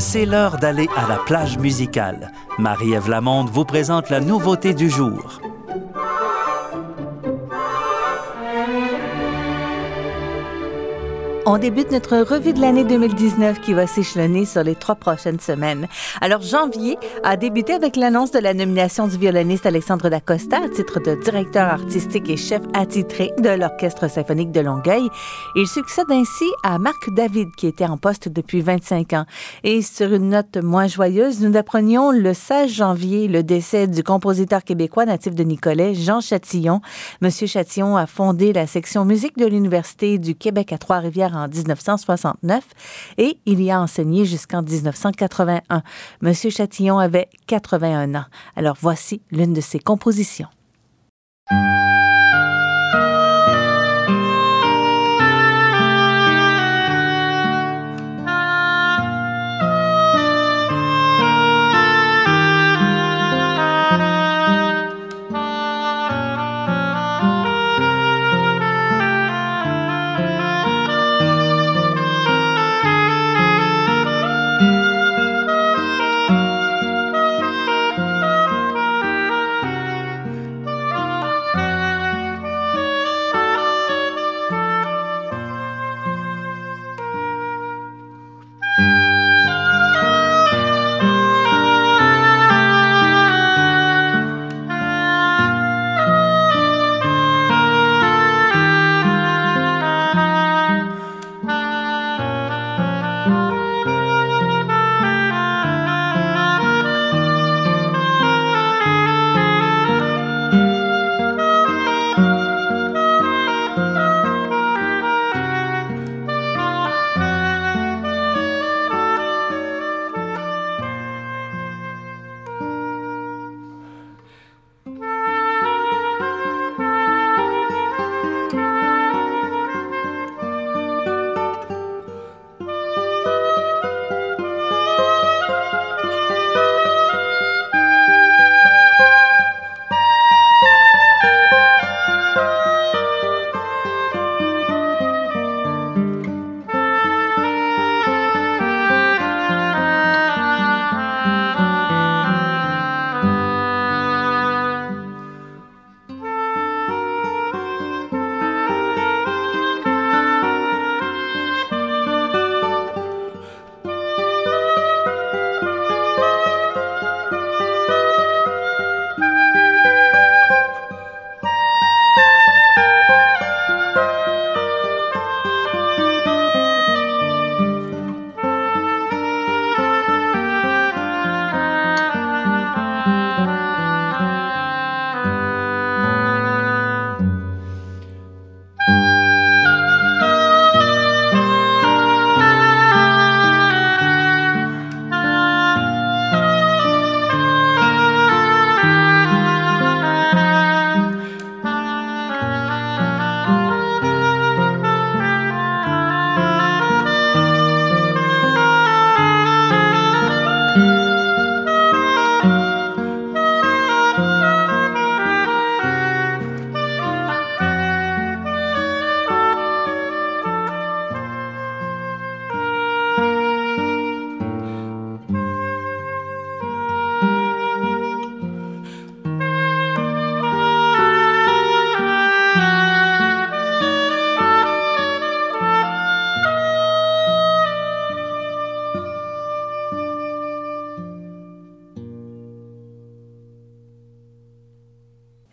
c'est l'heure d'aller à la plage musicale. Marie-Ève Lamonde vous présente la nouveauté du jour. On débute notre revue de l'année 2019 qui va s'échelonner sur les trois prochaines semaines. Alors, janvier a débuté avec l'annonce de la nomination du violoniste Alexandre Dacosta à titre de directeur artistique et chef attitré de l'Orchestre symphonique de Longueuil. Il succède ainsi à Marc David qui était en poste depuis 25 ans. Et sur une note moins joyeuse, nous apprenions le 16 janvier le décès du compositeur québécois natif de Nicolet, Jean Chatillon. Monsieur Chatillon a fondé la section musique de l'Université du Québec à Trois-Rivières en 1969 et il y a enseigné jusqu'en 1981. Monsieur Chatillon avait 81 ans. Alors voici l'une de ses compositions.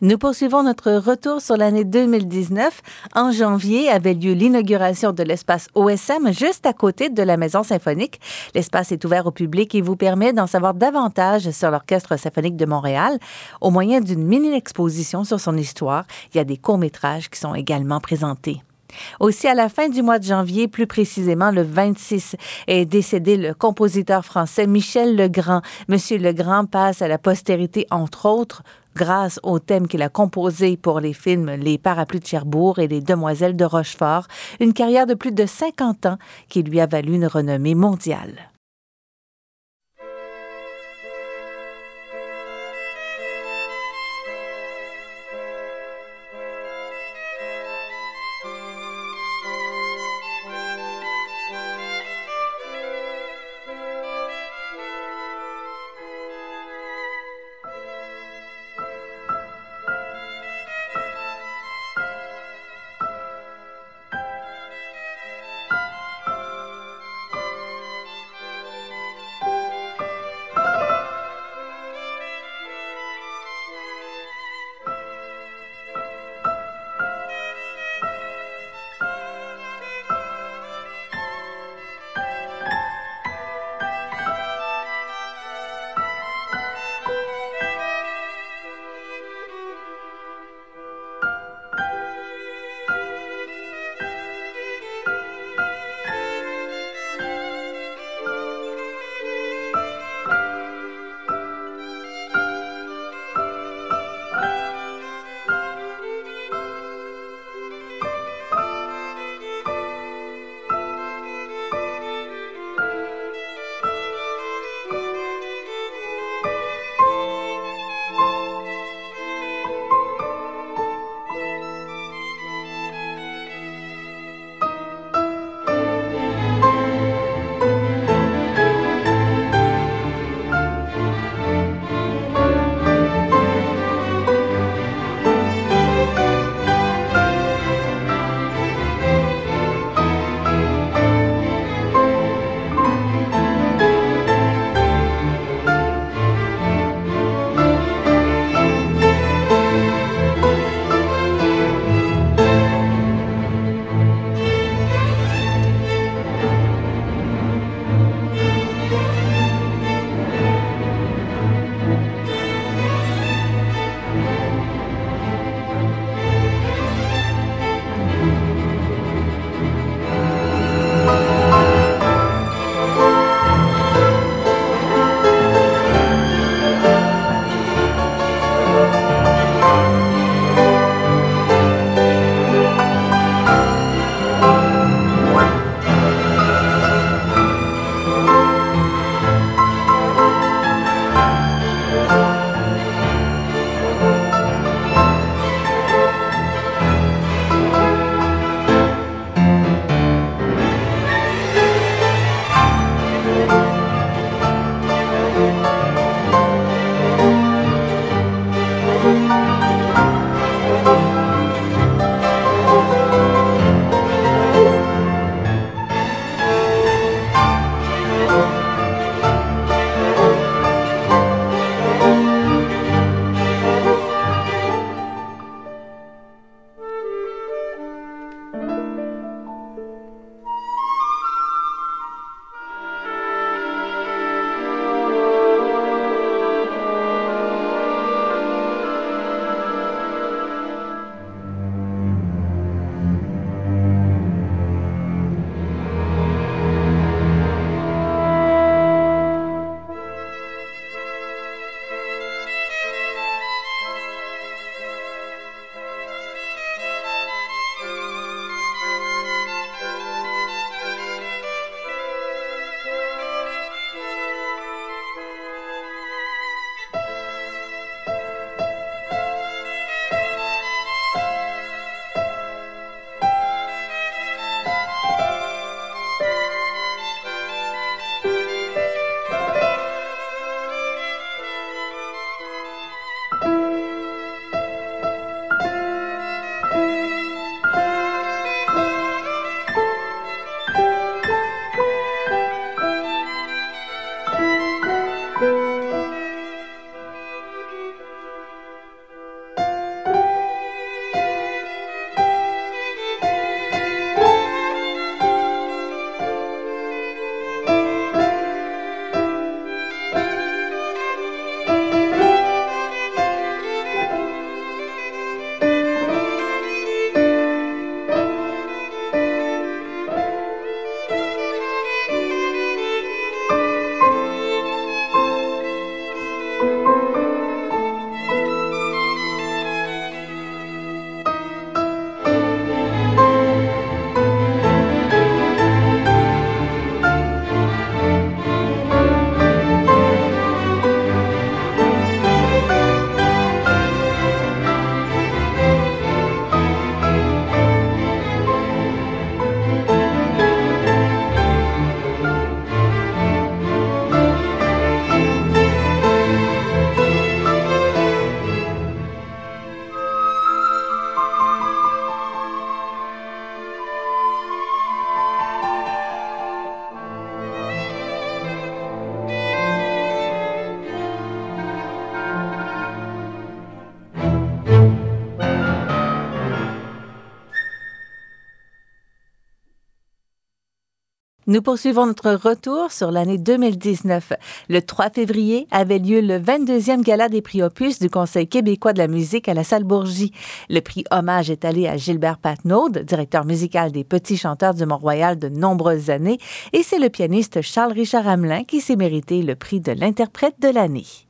Nous poursuivons notre retour sur l'année 2019. En janvier avait lieu l'inauguration de l'espace OSM juste à côté de la Maison symphonique. L'espace est ouvert au public et vous permet d'en savoir davantage sur l'Orchestre symphonique de Montréal au moyen d'une mini-exposition sur son histoire. Il y a des courts-métrages qui sont également présentés. Aussi, à la fin du mois de janvier, plus précisément le 26, est décédé le compositeur français Michel Legrand. Monsieur Legrand passe à la postérité, entre autres, grâce au thème qu'il a composé pour les films Les Parapluies de Cherbourg et Les Demoiselles de Rochefort, une carrière de plus de 50 ans qui lui a valu une renommée mondiale. Nous poursuivons notre retour sur l'année 2019. Le 3 février avait lieu le 22e gala des prix Opus du Conseil québécois de la musique à la salle Bourgie. Le prix hommage est allé à Gilbert Patnaud, directeur musical des Petits Chanteurs du Mont-Royal de nombreuses années, et c'est le pianiste Charles-Richard Hamelin qui s'est mérité le prix de l'interprète de l'année.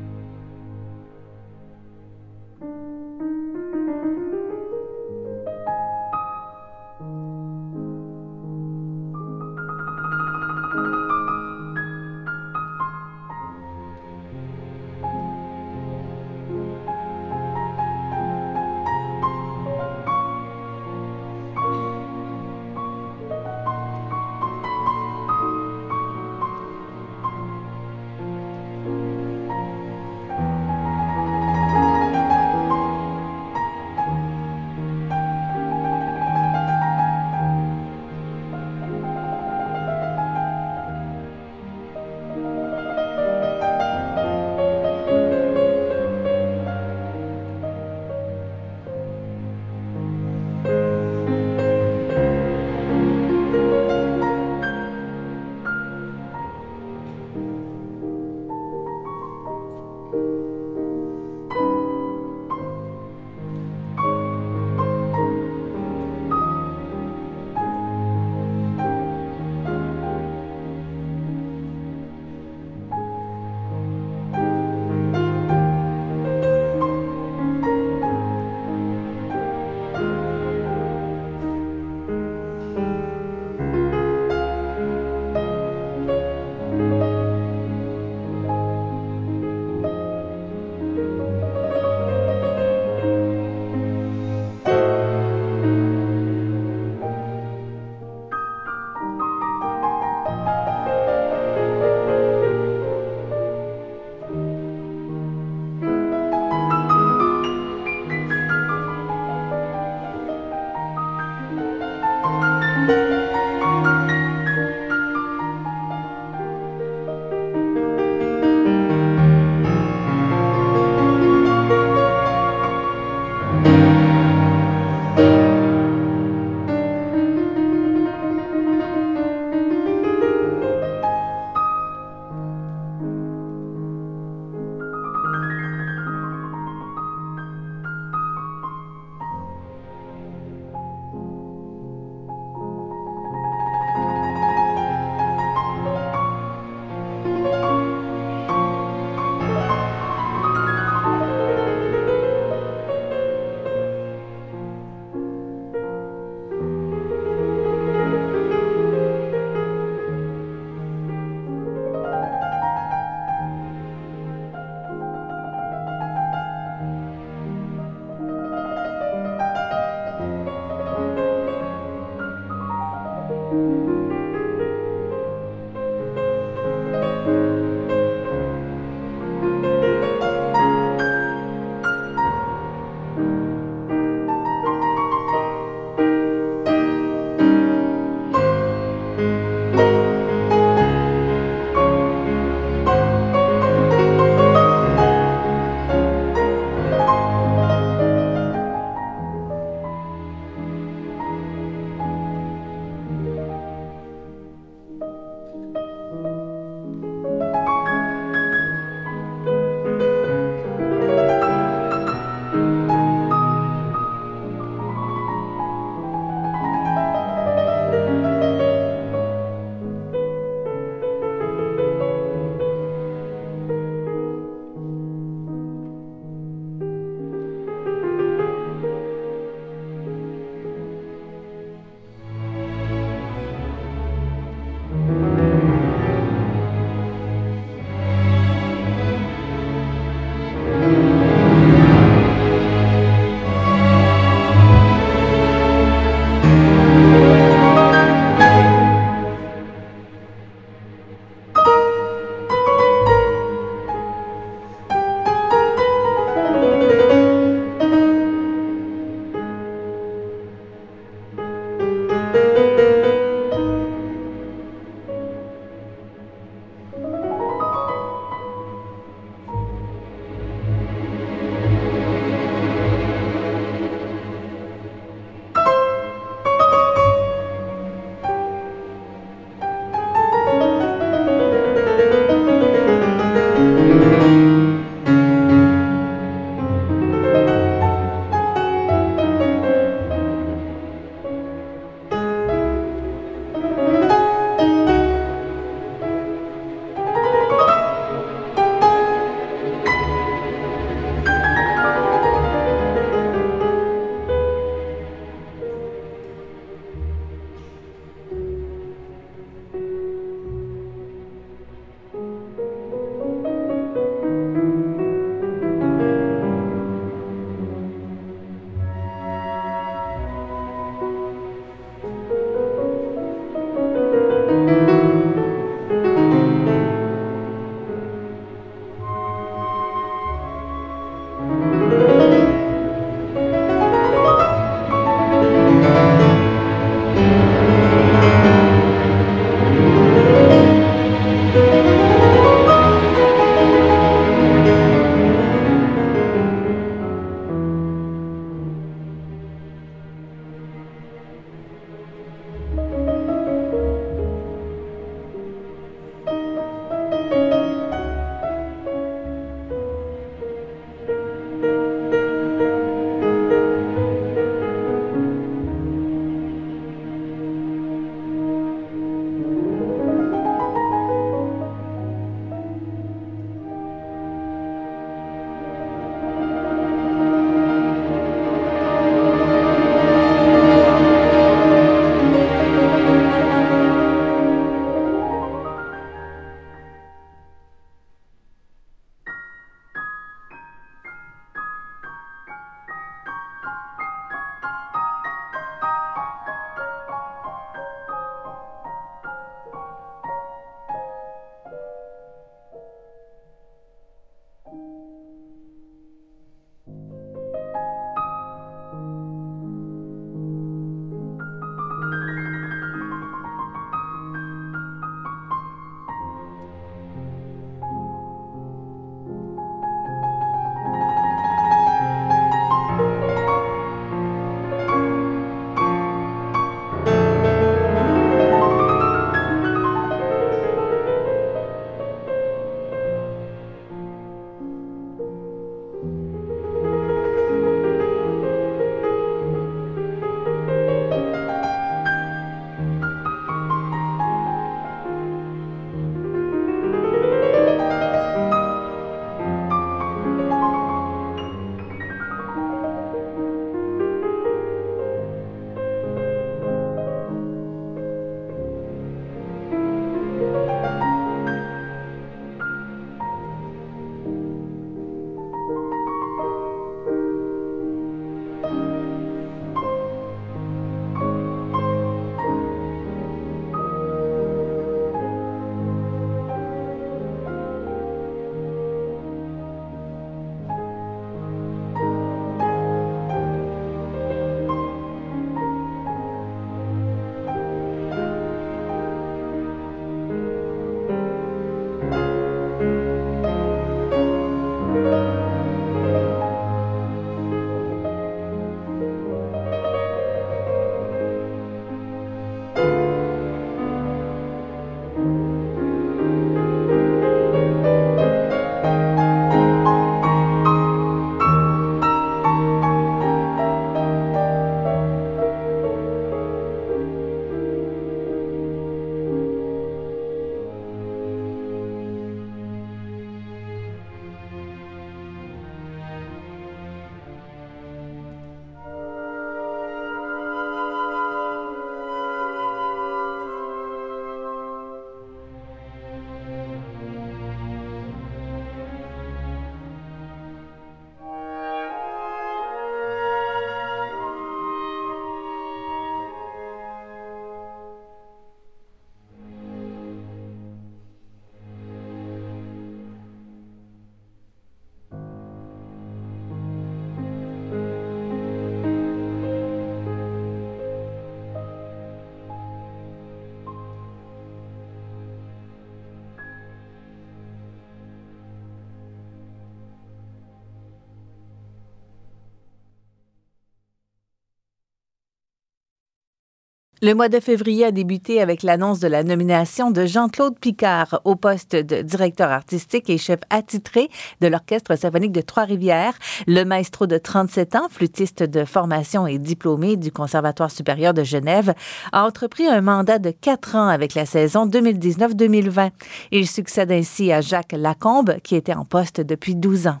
Le mois de février a débuté avec l'annonce de la nomination de Jean-Claude Picard au poste de directeur artistique et chef attitré de l'Orchestre symphonique de Trois-Rivières. Le maestro de 37 ans, flûtiste de formation et diplômé du Conservatoire supérieur de Genève, a entrepris un mandat de quatre ans avec la saison 2019-2020. Il succède ainsi à Jacques Lacombe, qui était en poste depuis 12 ans.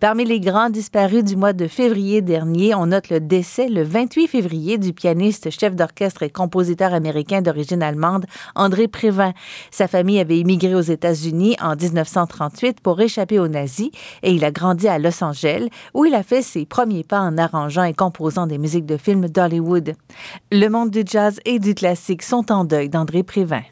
Parmi les grands disparus du mois de février dernier, on note le décès le 28 février du pianiste, chef d'orchestre et compositeur américain d'origine allemande André Prévin. Sa famille avait immigré aux États-Unis en 1938 pour échapper aux nazis et il a grandi à Los Angeles où il a fait ses premiers pas en arrangeant et composant des musiques de films d'Hollywood. Le monde du jazz et du classique sont en deuil d'André Prévin.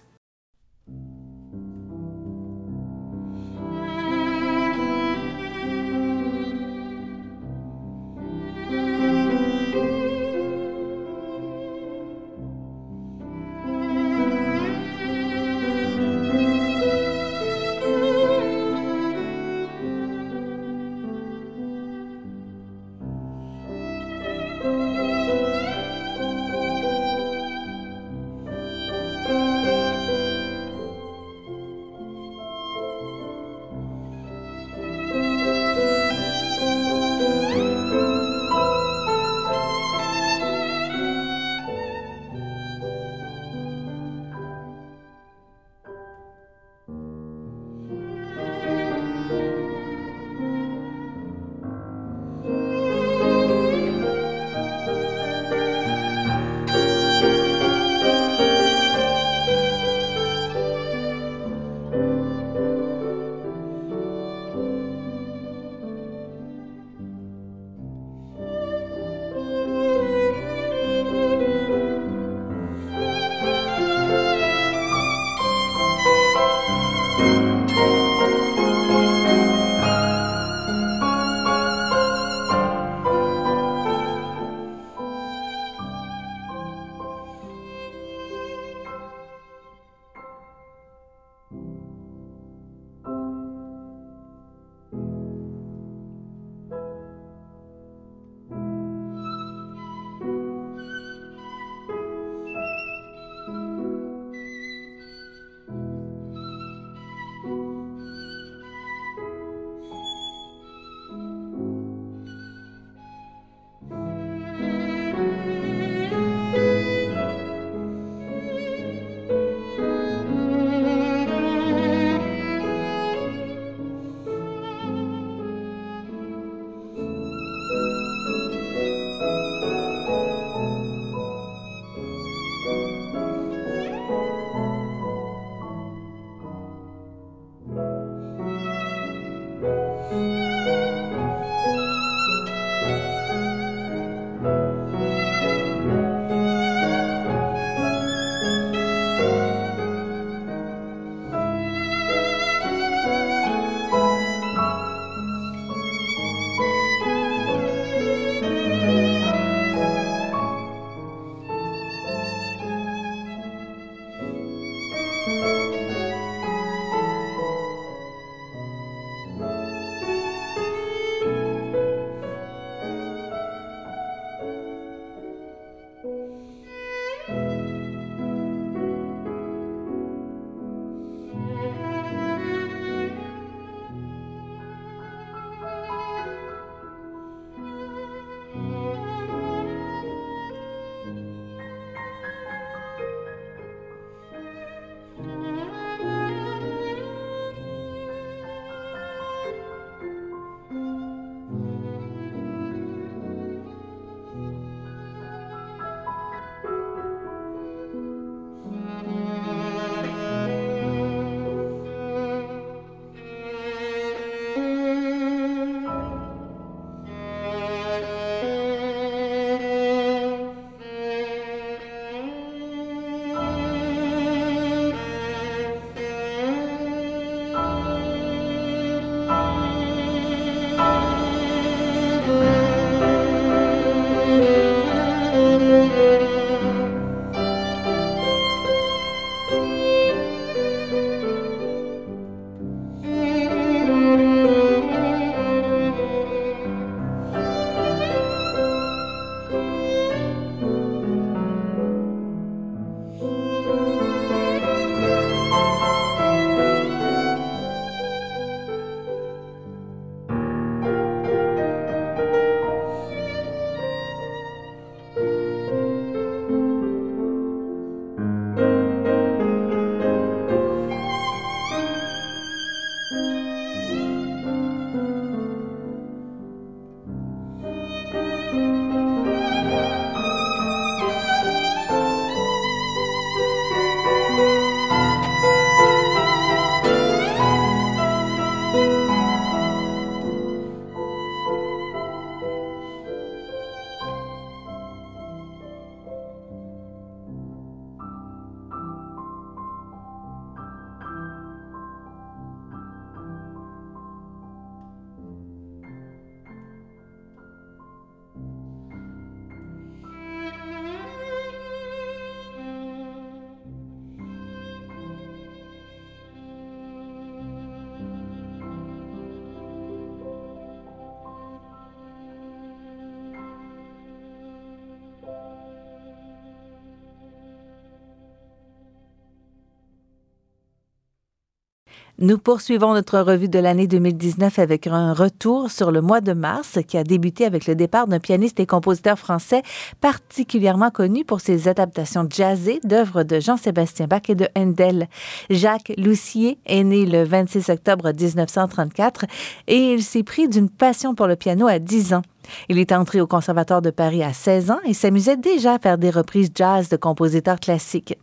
Nous poursuivons notre revue de l'année 2019 avec un retour sur le mois de mars qui a débuté avec le départ d'un pianiste et compositeur français particulièrement connu pour ses adaptations jazzées d'œuvres de Jean-Sébastien Bach et de Handel. Jacques Loussier est né le 26 octobre 1934 et il s'est pris d'une passion pour le piano à 10 ans. Il est entré au Conservatoire de Paris à 16 ans et s'amusait déjà à faire des reprises jazz de compositeurs classiques.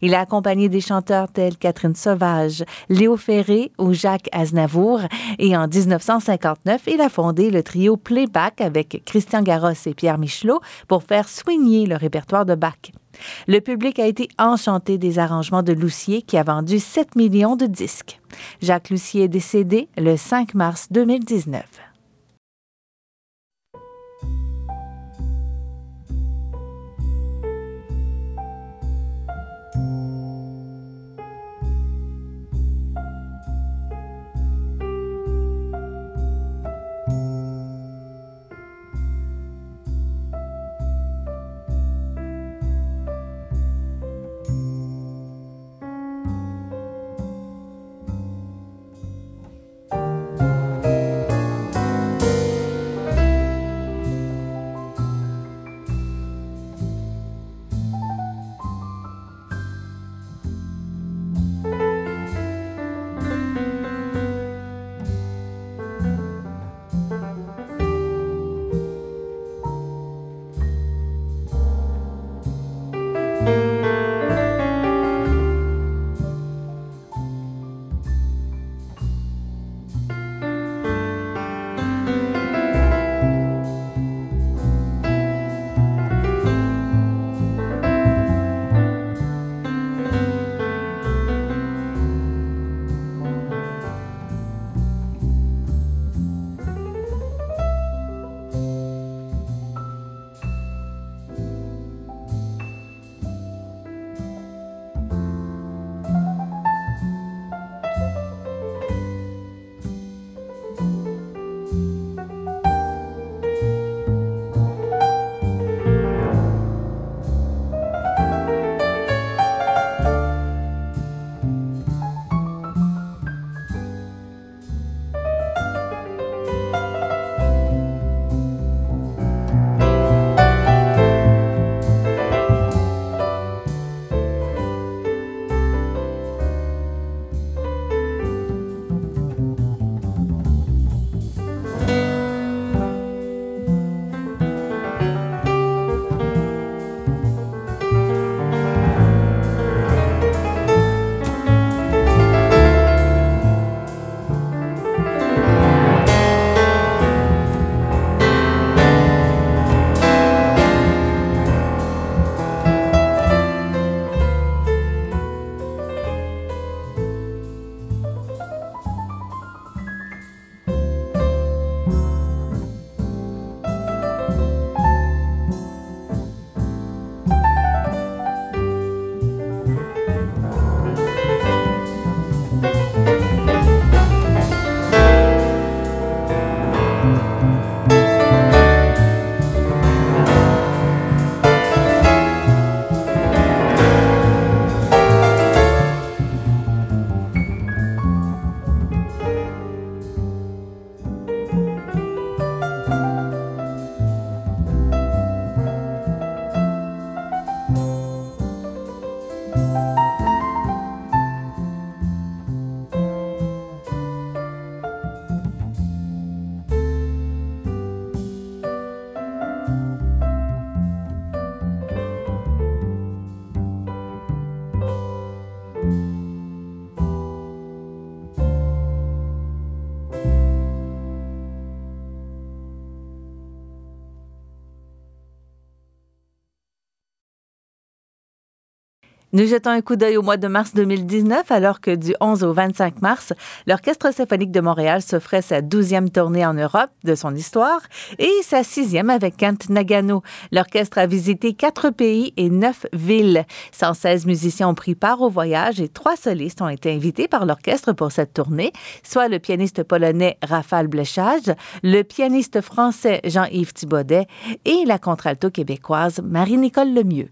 Il a accompagné des chanteurs tels Catherine Sauvage, Léo Ferré ou Jacques Aznavour et en 1959, il a fondé le trio Playback avec Christian Garros et Pierre Michelot pour faire soigner le répertoire de Bach. Le public a été enchanté des arrangements de Loussier qui a vendu 7 millions de disques. Jacques Loussier est décédé le 5 mars 2019. Nous jetons un coup d'œil au mois de mars 2019, alors que du 11 au 25 mars, l'Orchestre symphonique de Montréal s'offrait sa douzième tournée en Europe de son histoire et sa sixième avec Kent Nagano. L'orchestre a visité quatre pays et neuf villes. 116 musiciens ont pris part au voyage et trois solistes ont été invités par l'orchestre pour cette tournée, soit le pianiste polonais Rafal Blechage, le pianiste français Jean-Yves Thibaudet et la contralto québécoise Marie-Nicole Lemieux.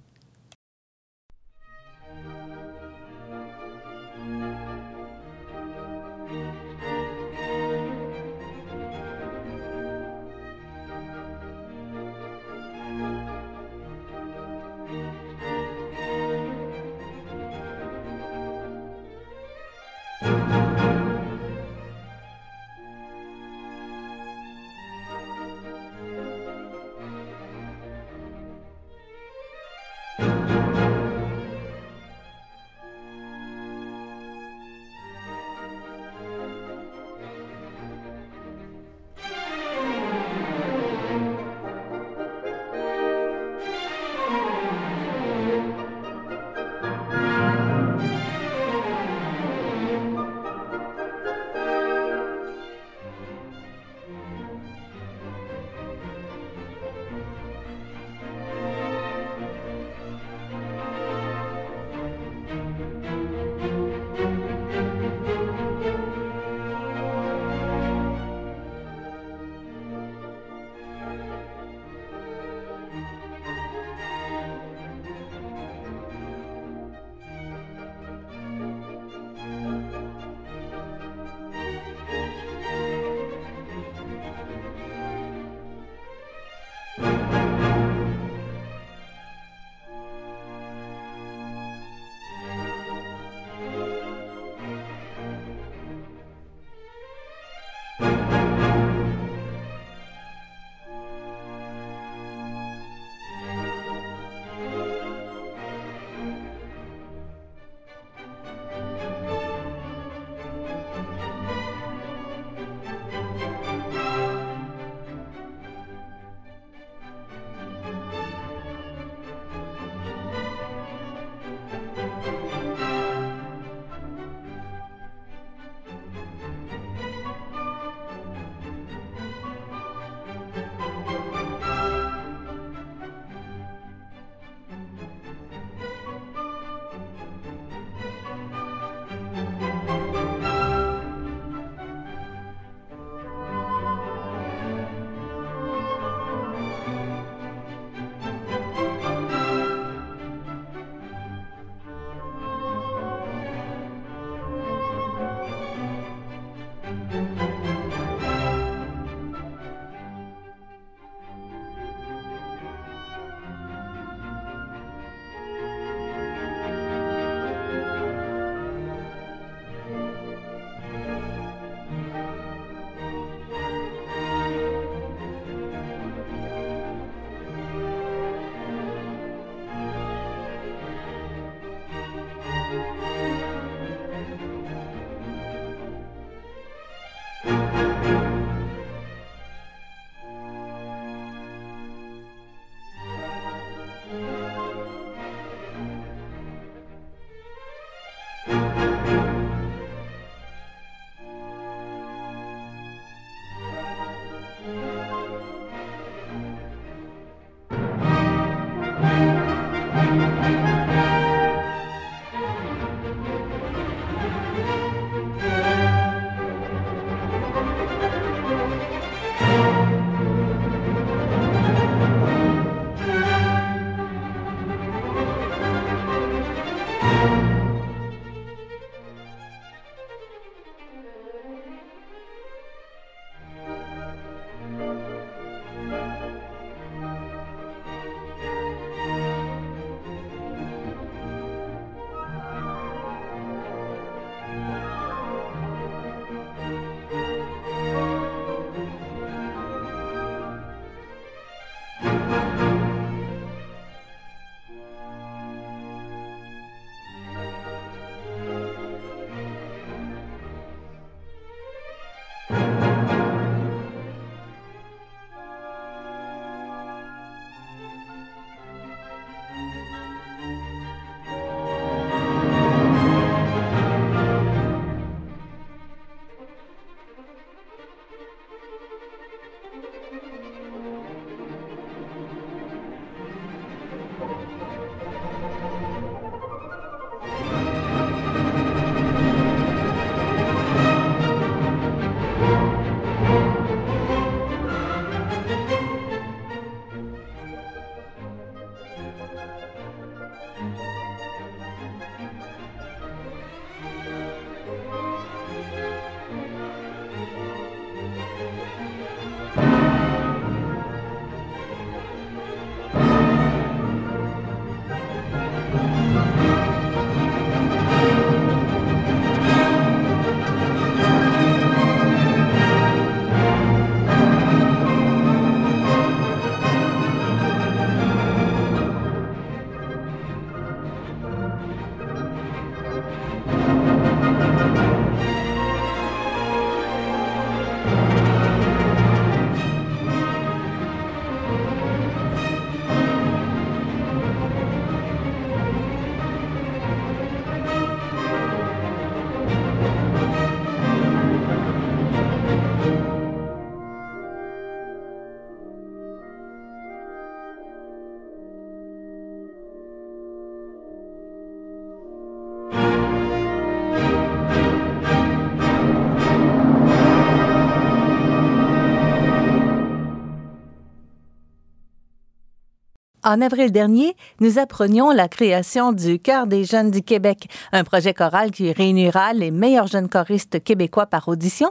En avril dernier, nous apprenions la création du Chœur des jeunes du Québec, un projet choral qui réunira les meilleurs jeunes choristes québécois par audition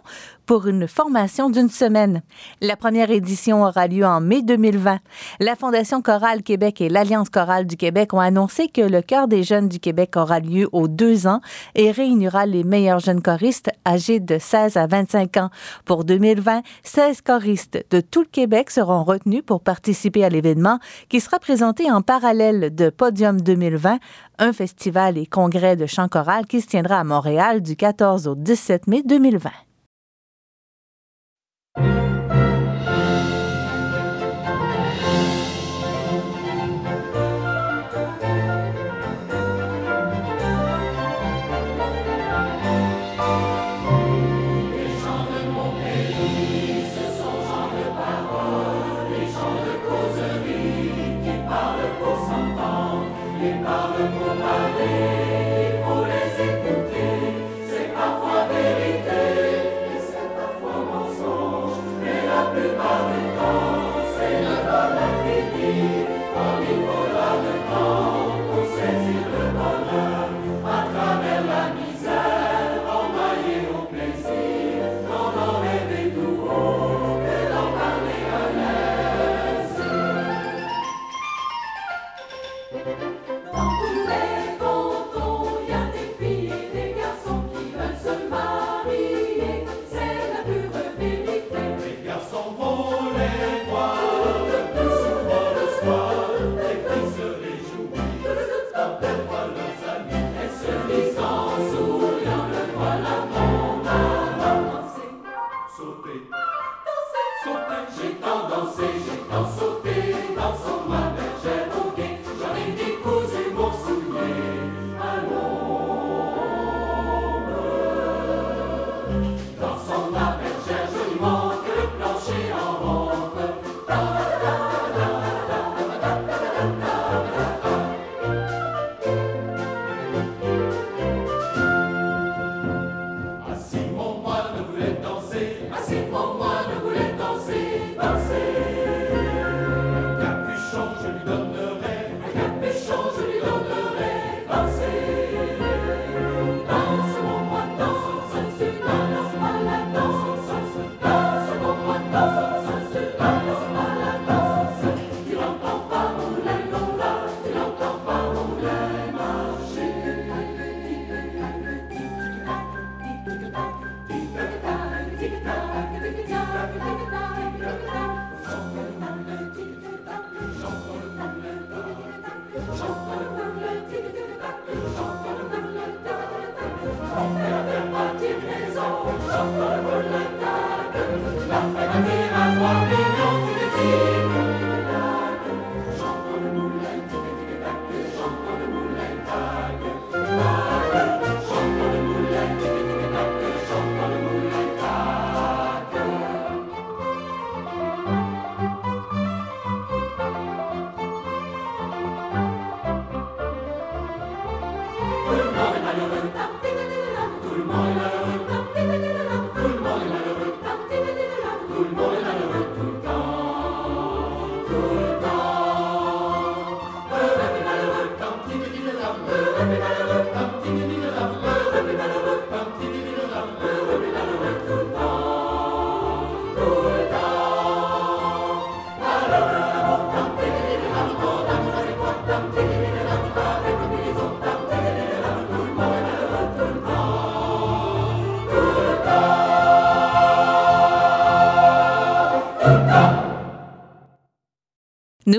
pour une formation d'une semaine. La première édition aura lieu en mai 2020. La Fondation Chorale Québec et l'Alliance chorale du Québec ont annoncé que le Chœur des jeunes du Québec aura lieu aux deux ans et réunira les meilleurs jeunes choristes âgés de 16 à 25 ans. Pour 2020, 16 choristes de tout le Québec seront retenus pour participer à l'événement qui sera présenté en parallèle de Podium 2020, un festival et congrès de chant choral qui se tiendra à Montréal du 14 au 17 mai 2020.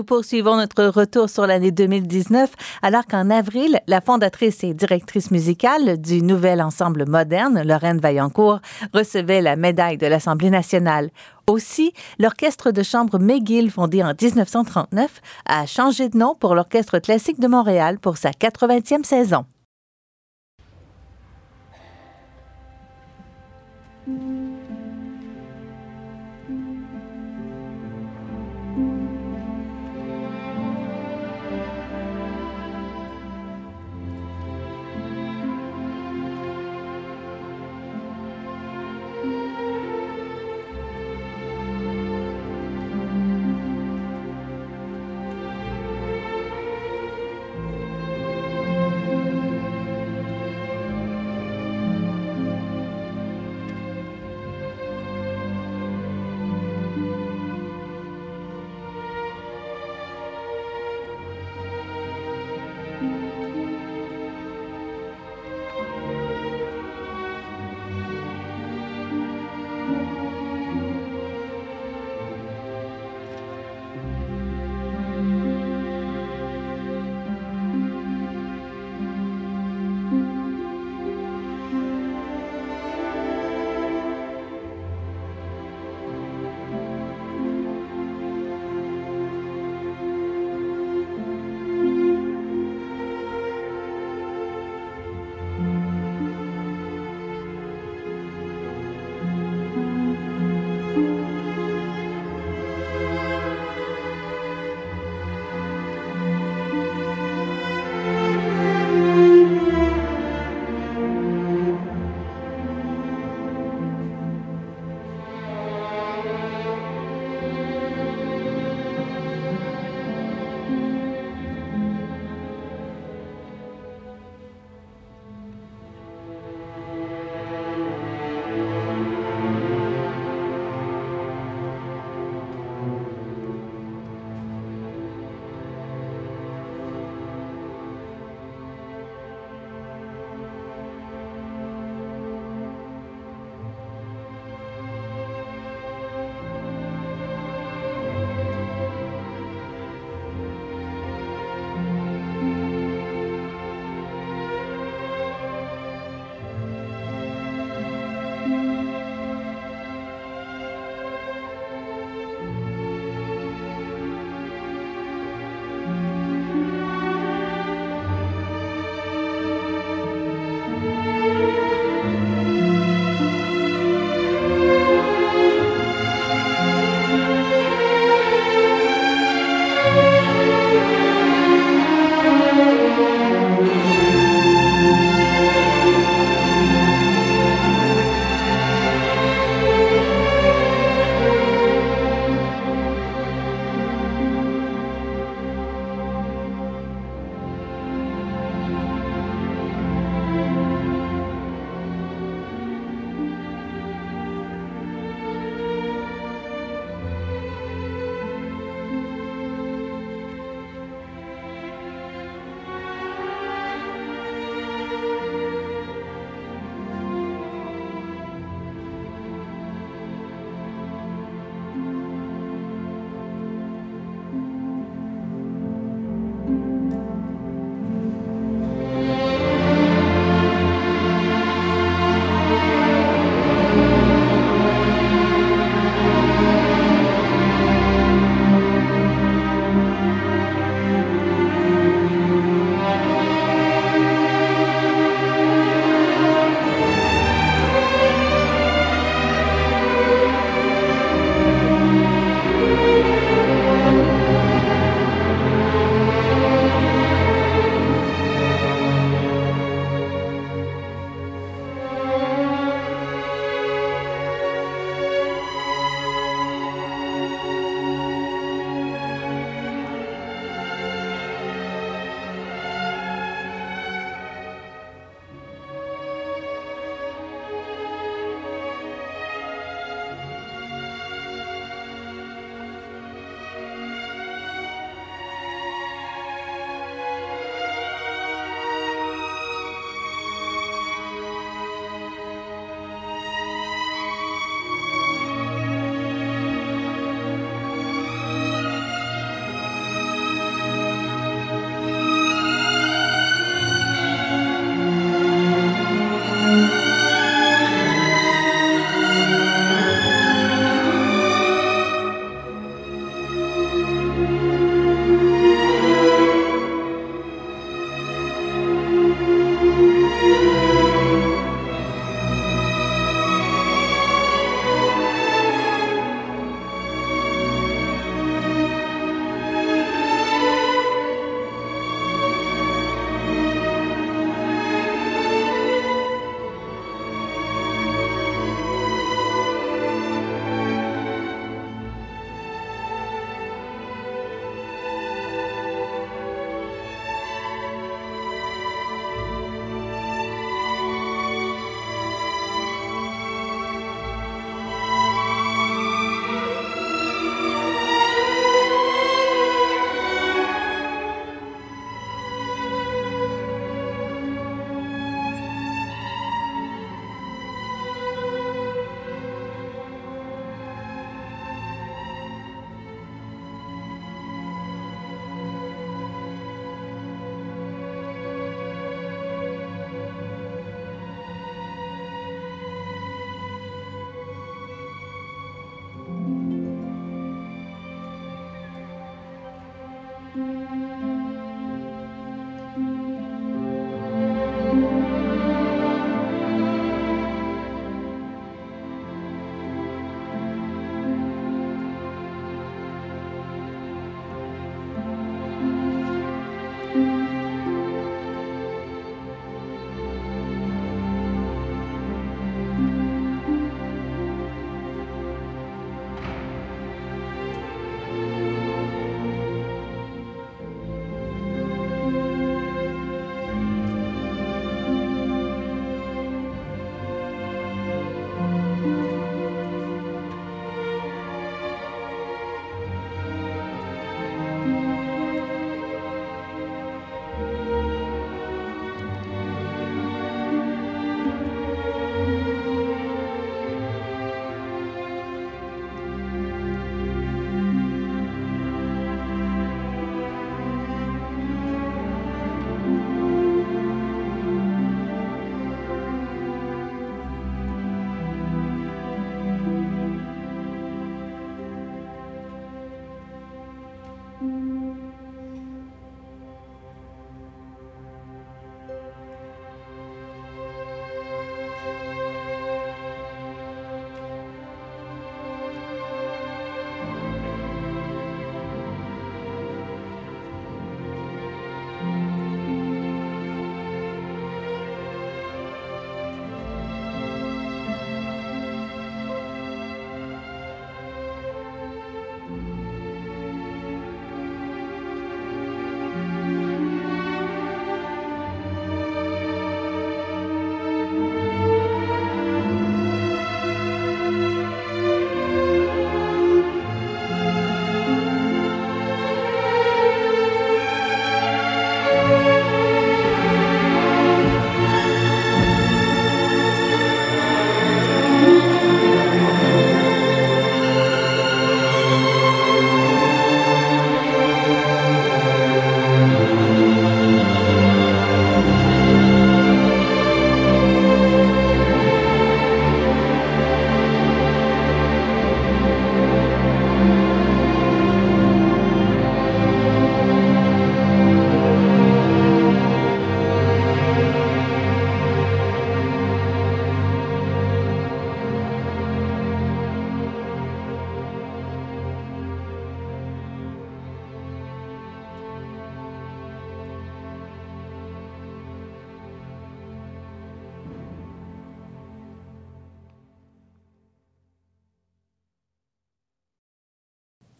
Nous poursuivons notre retour sur l'année 2019 alors qu'en avril, la fondatrice et directrice musicale du nouvel ensemble moderne, Lorraine Vaillancourt, recevait la médaille de l'Assemblée nationale. Aussi, l'orchestre de chambre McGill, fondé en 1939, a changé de nom pour l'Orchestre classique de Montréal pour sa 80e saison.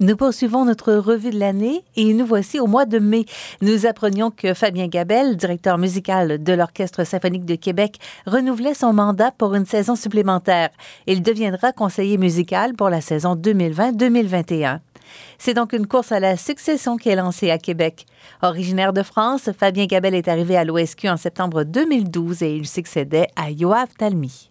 Nous poursuivons notre revue de l'année et nous voici au mois de mai. Nous apprenions que Fabien Gabel, directeur musical de l'Orchestre symphonique de Québec, renouvelait son mandat pour une saison supplémentaire. Il deviendra conseiller musical pour la saison 2020-2021. C'est donc une course à la succession qui est lancée à Québec. Originaire de France, Fabien Gabel est arrivé à l'OSQ en septembre 2012 et il succédait à Yoav Talmy.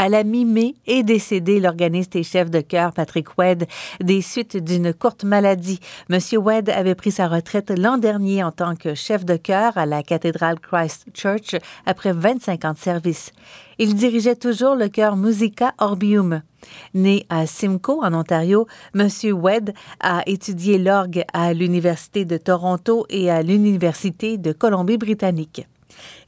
À la mi-mai est décédé l'organiste et chef de chœur Patrick Wedd des suites d'une courte maladie. Monsieur Wedd avait pris sa retraite l'an dernier en tant que chef de chœur à la cathédrale Christ Church après 25 ans de service. Il dirigeait toujours le chœur Musica Orbium. Né à Simcoe, en Ontario, Monsieur Wedd a étudié l'orgue à l'Université de Toronto et à l'Université de Colombie-Britannique.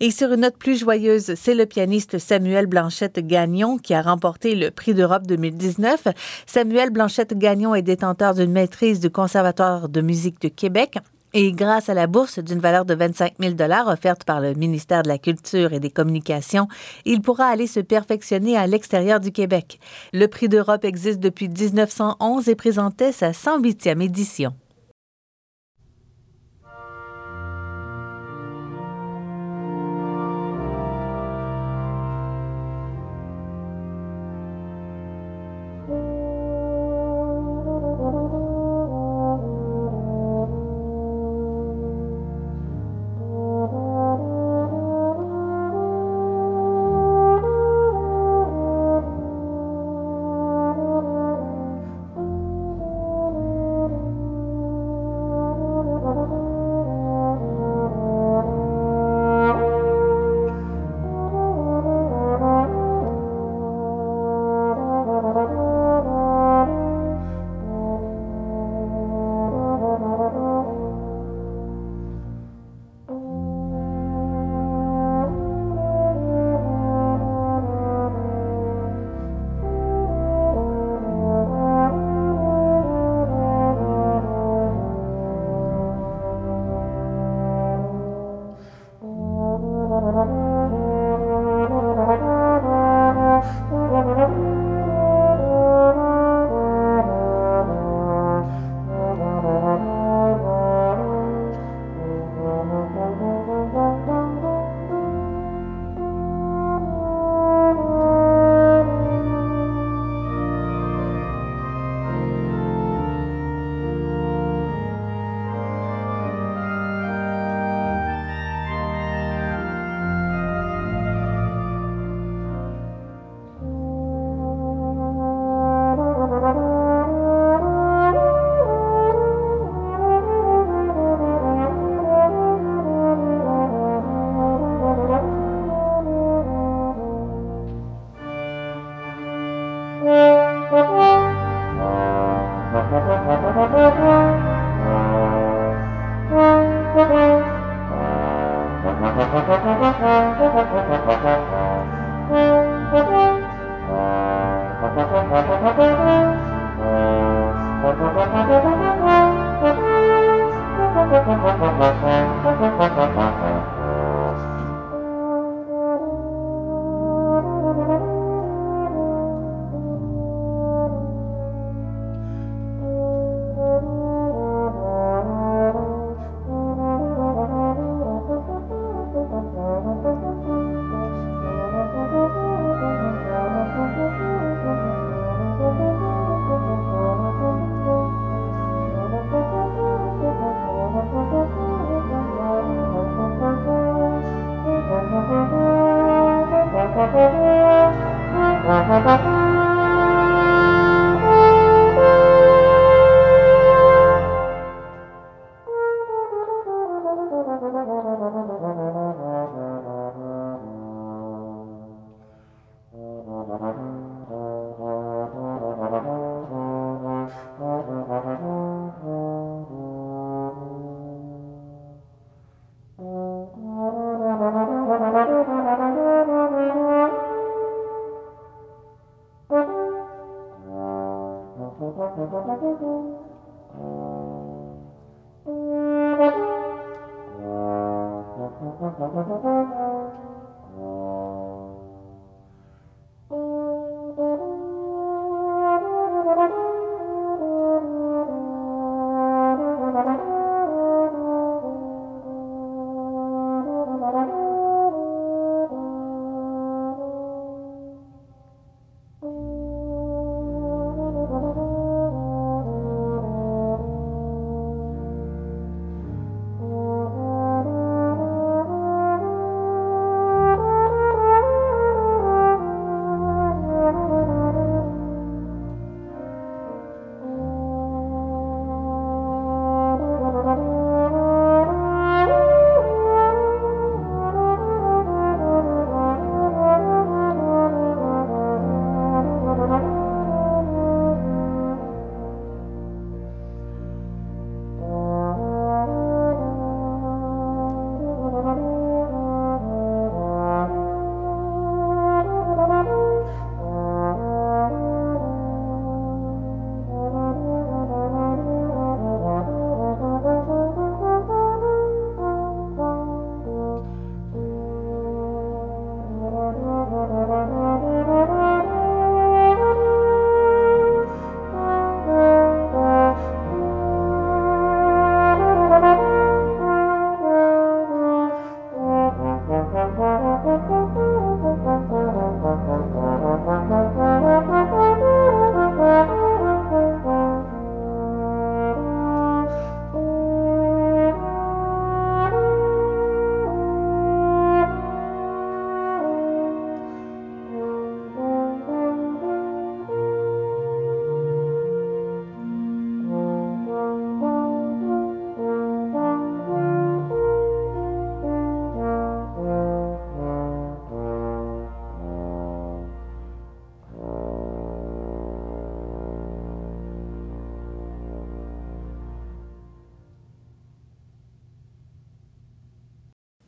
Et sur une note plus joyeuse, c'est le pianiste Samuel Blanchette-Gagnon qui a remporté le prix d'Europe 2019. Samuel Blanchette-Gagnon est détenteur d'une maîtrise du Conservatoire de musique de Québec et grâce à la bourse d'une valeur de 25 000 offerte par le ministère de la Culture et des Communications, il pourra aller se perfectionner à l'extérieur du Québec. Le prix d'Europe existe depuis 1911 et présentait sa 108e édition.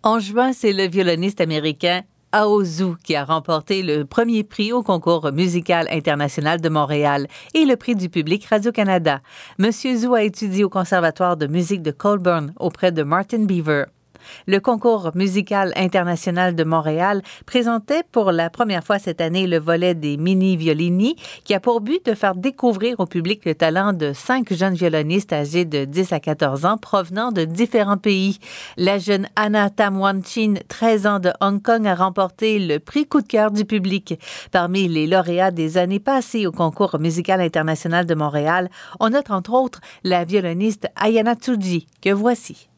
En juin, c'est le violoniste américain Aozu qui a remporté le premier prix au concours musical international de Montréal et le prix du public Radio-Canada. Monsieur Zhu a étudié au Conservatoire de musique de Colburn auprès de Martin Beaver. Le concours musical international de Montréal présentait pour la première fois cette année le volet des mini-violini qui a pour but de faire découvrir au public le talent de cinq jeunes violonistes âgés de 10 à 14 ans provenant de différents pays. La jeune Anna Tamwanchin, 13 ans de Hong Kong, a remporté le prix coup de cœur du public. Parmi les lauréats des années passées au concours musical international de Montréal, on note entre autres la violoniste Ayana Tsuji, que voici.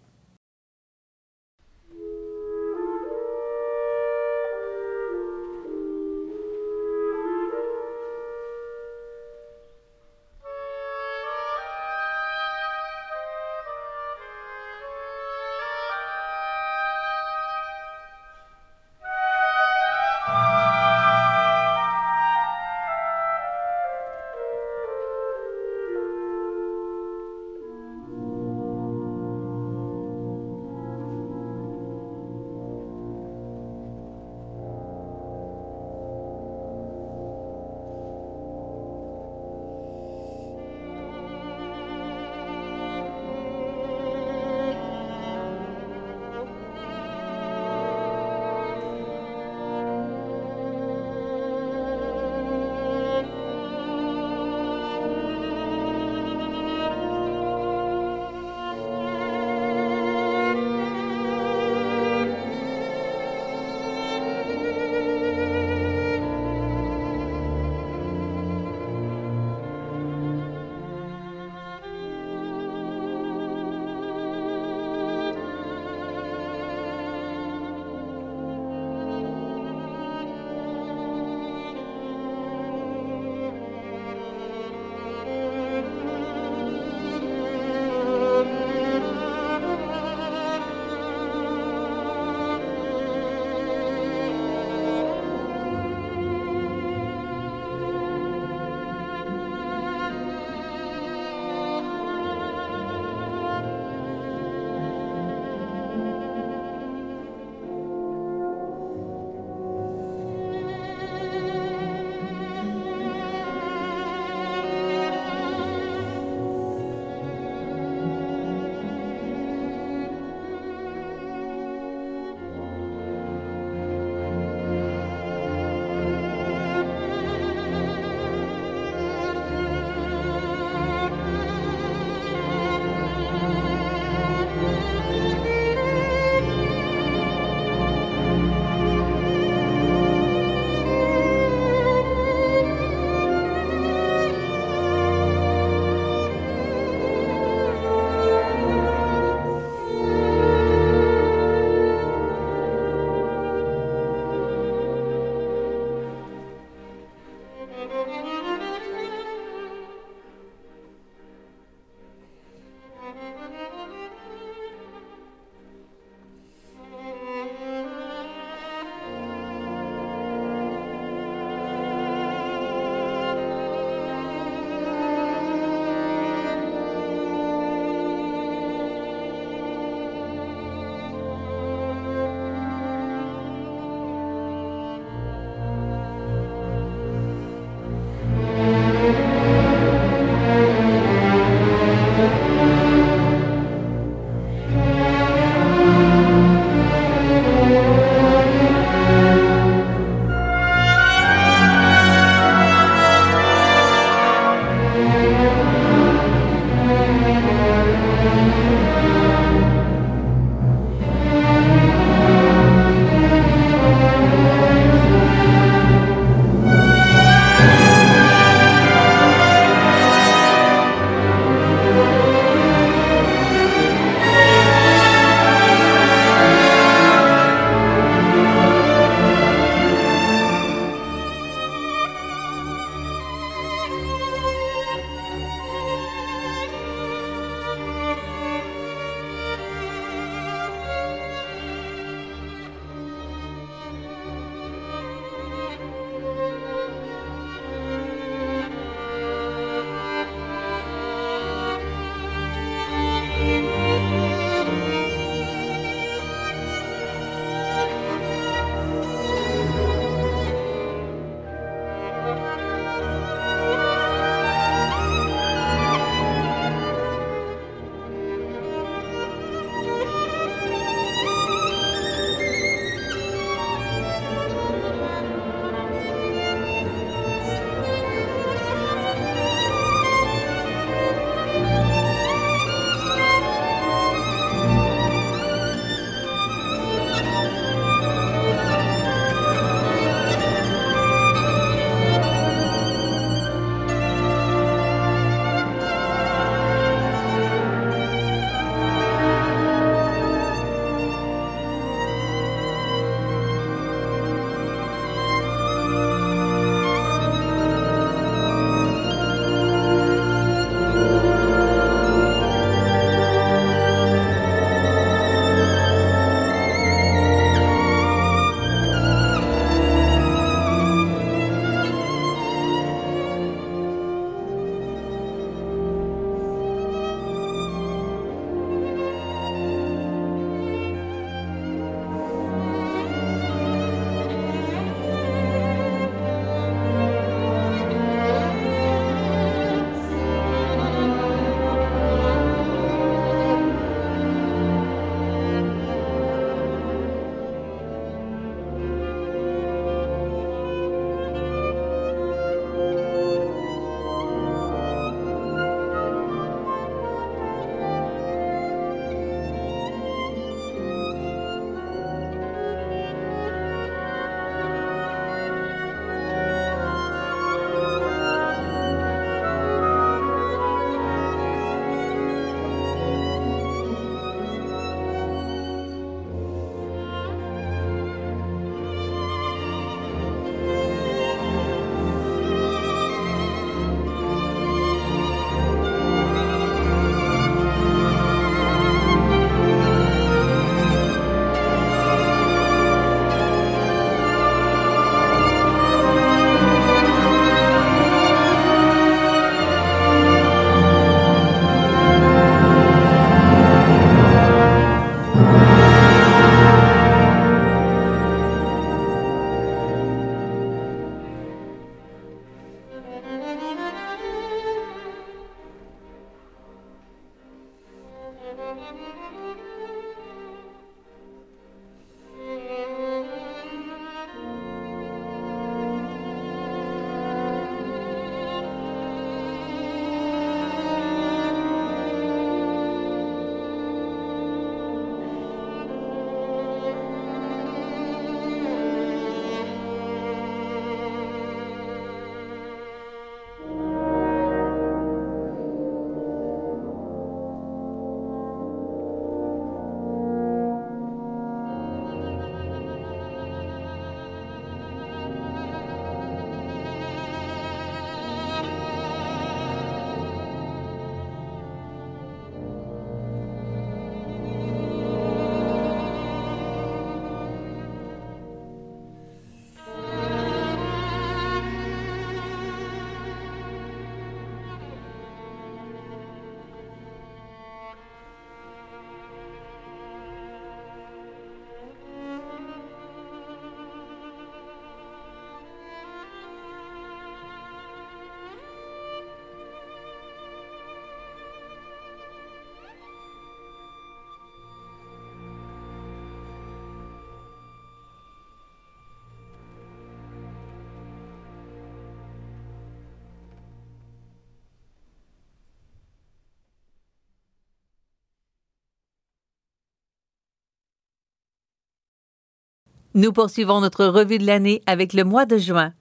Nous poursuivons notre revue de l'année avec le mois de juin.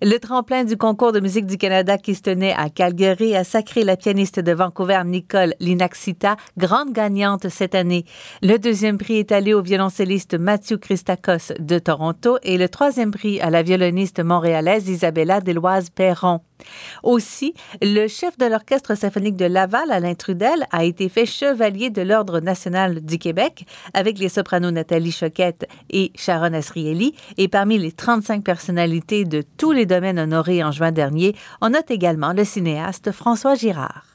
Le tremplin du concours de musique du Canada qui se tenait à Calgary a sacré la pianiste de Vancouver, Nicole Linaxita, grande gagnante cette année. Le deuxième prix est allé au violoncelliste Mathieu Christakos de Toronto et le troisième prix à la violoniste montréalaise Isabella Deloise-Perron. Aussi, le chef de l'Orchestre symphonique de Laval, Alain Trudel, a été fait chevalier de l'Ordre national du Québec avec les sopranos Nathalie Choquette et Sharon Asrieli. Et parmi les 35 personnalités de tous les domaines honorés en juin dernier, on note également le cinéaste François Girard.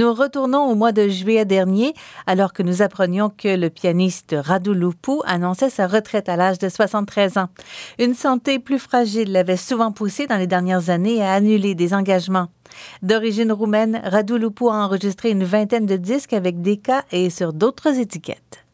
Nous retournons au mois de juillet dernier, alors que nous apprenions que le pianiste Radu Lupu annonçait sa retraite à l'âge de 73 ans. Une santé plus fragile l'avait souvent poussé dans les dernières années à annuler des engagements. D'origine roumaine, Radu Lupu a enregistré une vingtaine de disques avec Decca et sur d'autres étiquettes.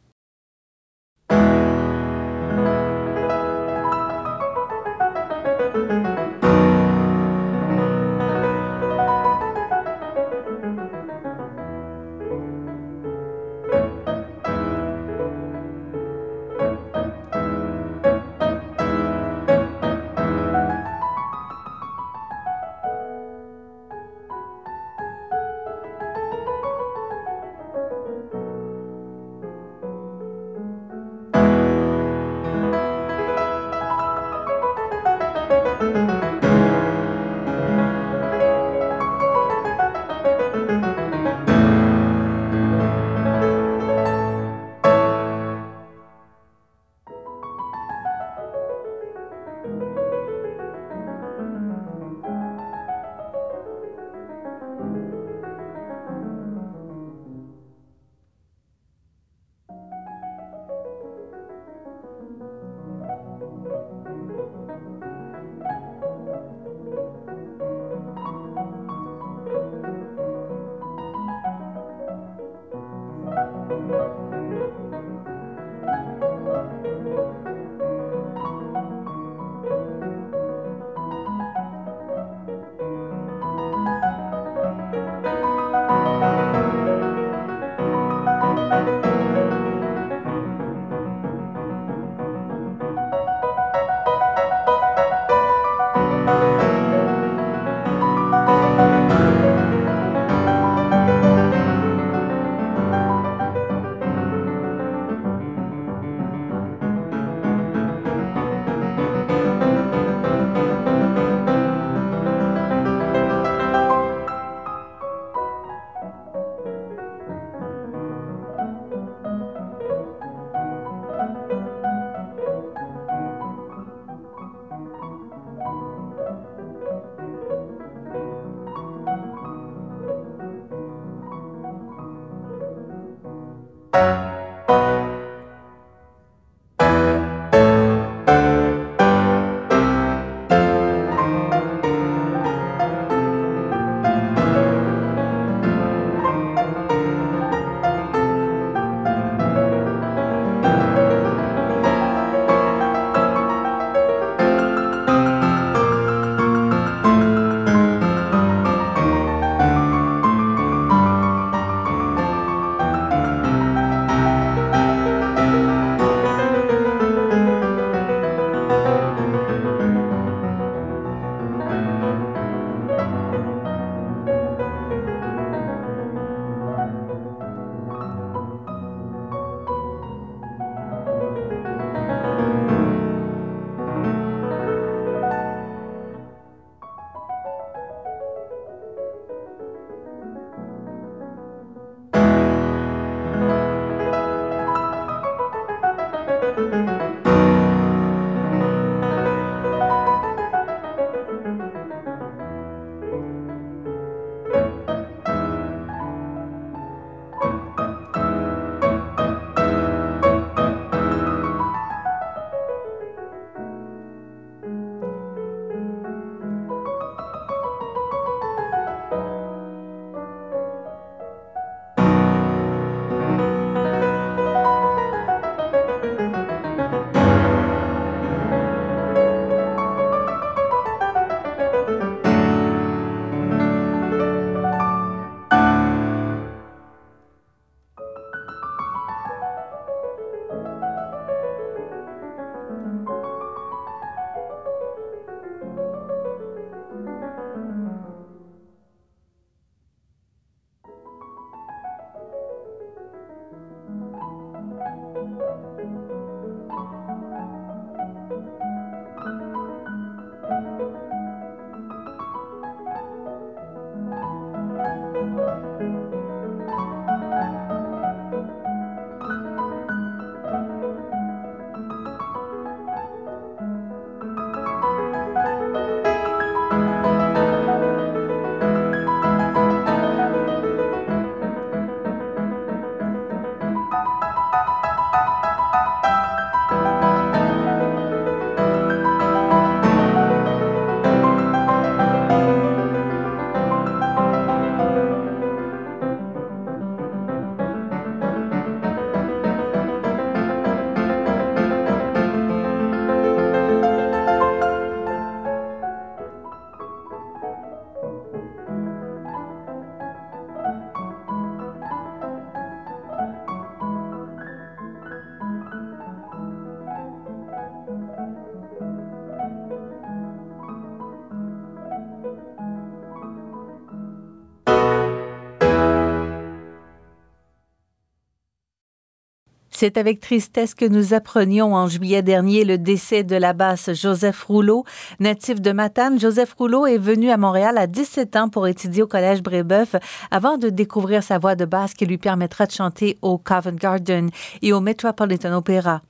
C'est avec tristesse que nous apprenions en juillet dernier le décès de la basse Joseph Rouleau. Natif de Matane, Joseph Rouleau est venu à Montréal à 17 ans pour étudier au Collège Brébeuf avant de découvrir sa voix de basse qui lui permettra de chanter au Covent Garden et au Metropolitan Opera.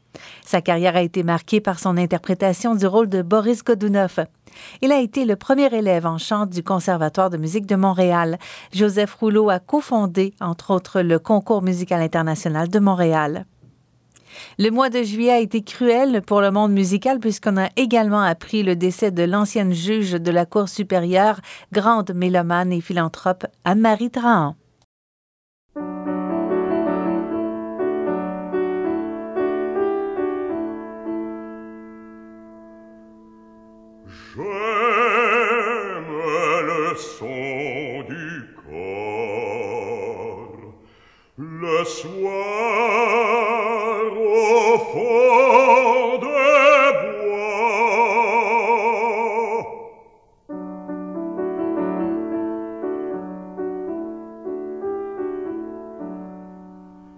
Sa carrière a été marquée par son interprétation du rôle de Boris Godunov. Il a été le premier élève en chant du Conservatoire de musique de Montréal. Joseph Rouleau a cofondé, entre autres, le Concours musical international de Montréal. Le mois de juillet a été cruel pour le monde musical puisqu'on a également appris le décès de l'ancienne juge de la Cour supérieure, grande mélomane et philanthrope, Anne-Marie Trahan.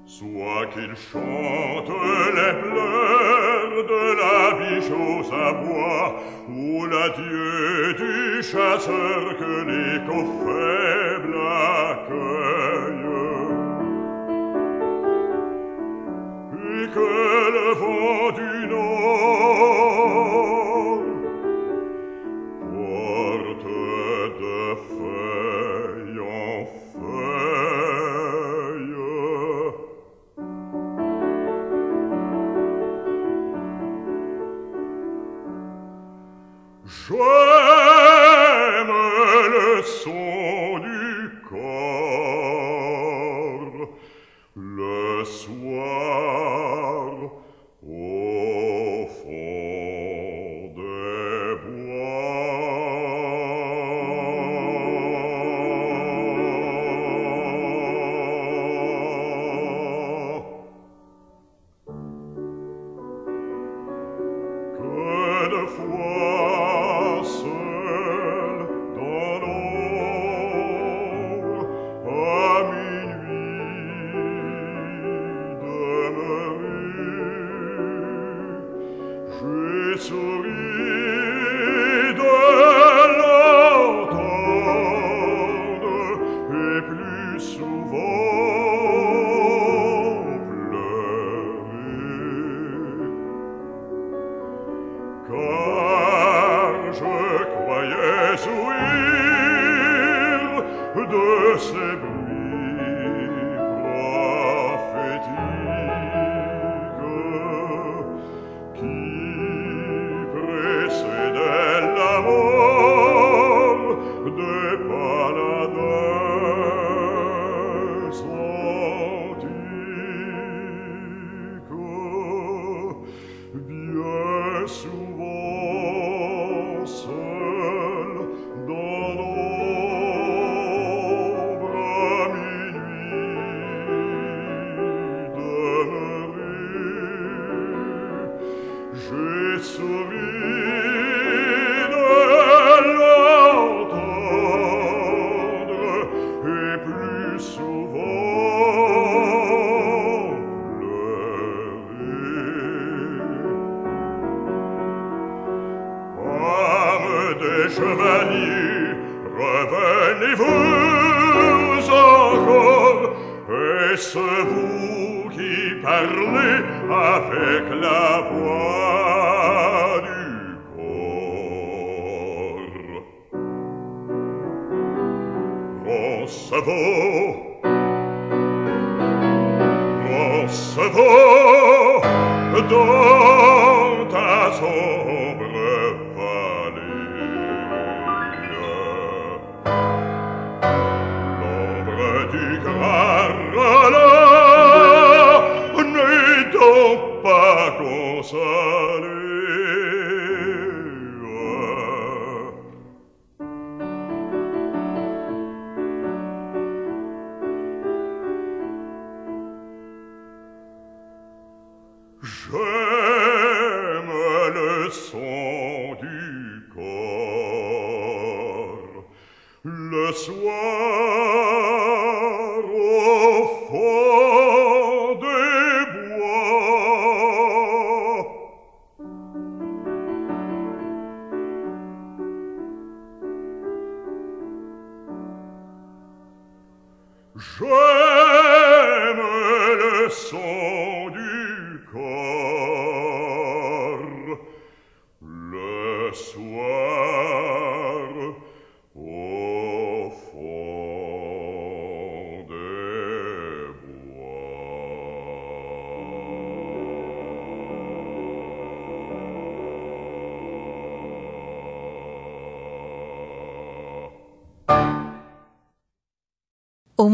soit qu'il chante les pleurs de la biche aux abois, ou l'adieu du chasseur que l'écho faible accueille.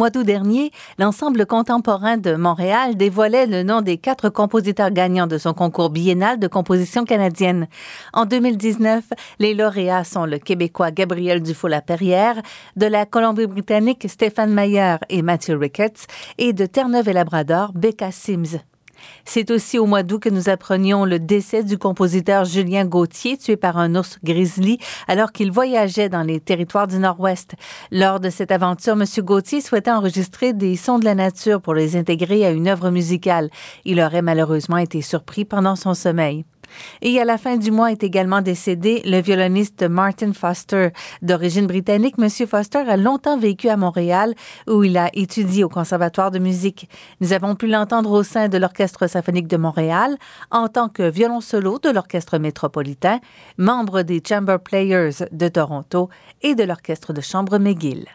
Mois d'août dernier, l'ensemble contemporain de Montréal dévoilait le nom des quatre compositeurs gagnants de son concours biennal de composition canadienne. En 2019, les lauréats sont le Québécois Gabriel Dufault-Laperrière, de la Colombie-Britannique Stéphane Mayer et Matthew Ricketts, et de Terre-Neuve et Labrador, Becca Sims. C'est aussi au mois d'août que nous apprenions le décès du compositeur Julien Gauthier, tué par un ours grizzly alors qu'il voyageait dans les territoires du Nord-Ouest. Lors de cette aventure, M. Gauthier souhaitait enregistrer des sons de la nature pour les intégrer à une œuvre musicale. Il aurait malheureusement été surpris pendant son sommeil. Et à la fin du mois est également décédé le violoniste Martin Foster. D'origine britannique, M. Foster a longtemps vécu à Montréal où il a étudié au Conservatoire de musique. Nous avons pu l'entendre au sein de l'Orchestre symphonique de Montréal en tant que violon solo de l'Orchestre métropolitain, membre des Chamber Players de Toronto et de l'Orchestre de chambre McGill.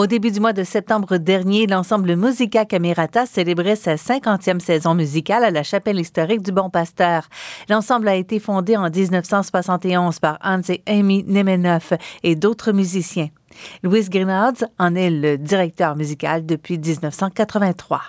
Au début du mois de septembre dernier, l'ensemble Musica Camerata célébrait sa 50e saison musicale à la chapelle historique du Bon Pasteur. L'ensemble a été fondé en 1971 par Hans et Amy Nemenoff et d'autres musiciens. Louis Grinards en est le directeur musical depuis 1983.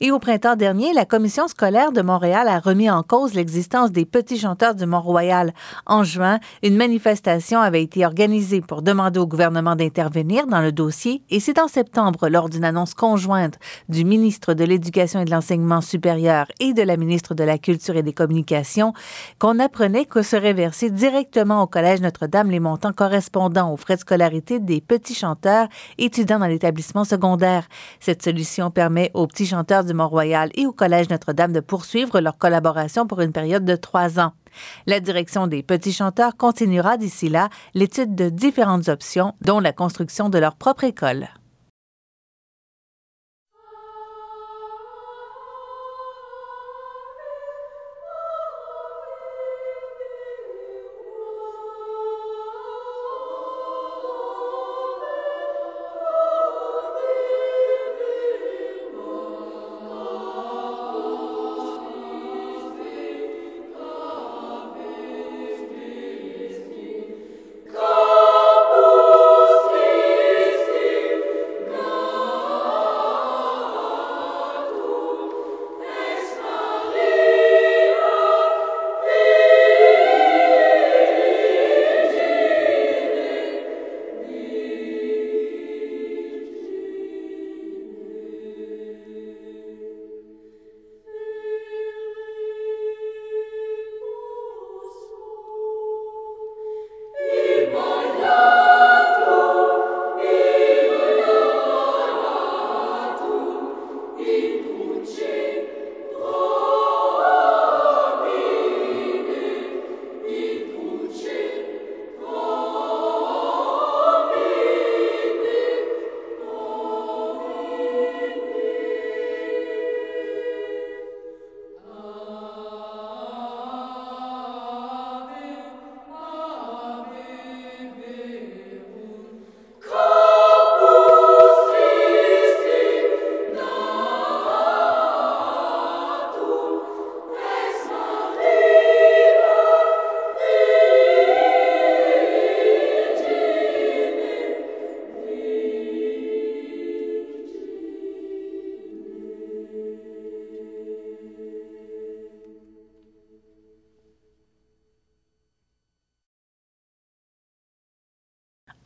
Et au printemps dernier, la Commission scolaire de Montréal a remis en cause l'existence des petits chanteurs du Mont-Royal. En juin, une manifestation avait été organisée pour demander au gouvernement d'intervenir dans le dossier et c'est en septembre, lors d'une annonce conjointe du ministre de l'Éducation et de l'Enseignement supérieur et de la ministre de la Culture et des Communications, qu'on apprenait que seraient versés directement au Collège Notre-Dame les montants correspondant aux frais de scolarité des petits chanteurs étudiants dans l'établissement secondaire. Cette solution permet aux petits chanteurs du Mont-Royal et au Collège Notre-Dame de poursuivre leur collaboration pour une période de trois ans. La direction des petits chanteurs continuera d'ici là l'étude de différentes options, dont la construction de leur propre école.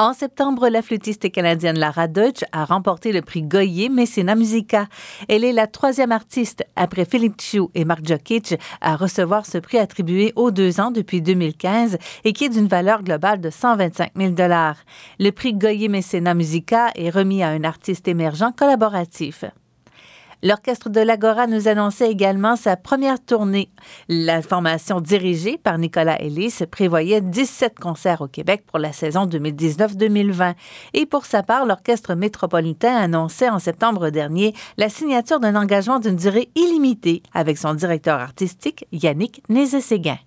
En septembre, la flûtiste canadienne Lara Deutsch a remporté le prix Goyer Mécénat Musica. Elle est la troisième artiste, après Philippe Chiu et Mark Jokic, à recevoir ce prix attribué aux deux ans depuis 2015 et qui est d'une valeur globale de 125 000 Le prix Goyer Mécénat Musica est remis à un artiste émergent collaboratif. L'Orchestre de l'Agora nous annonçait également sa première tournée. La formation dirigée par Nicolas Ellis prévoyait 17 concerts au Québec pour la saison 2019-2020. Et pour sa part, l'Orchestre métropolitain annonçait en septembre dernier la signature d'un engagement d'une durée illimitée avec son directeur artistique Yannick Nézé-Séguin.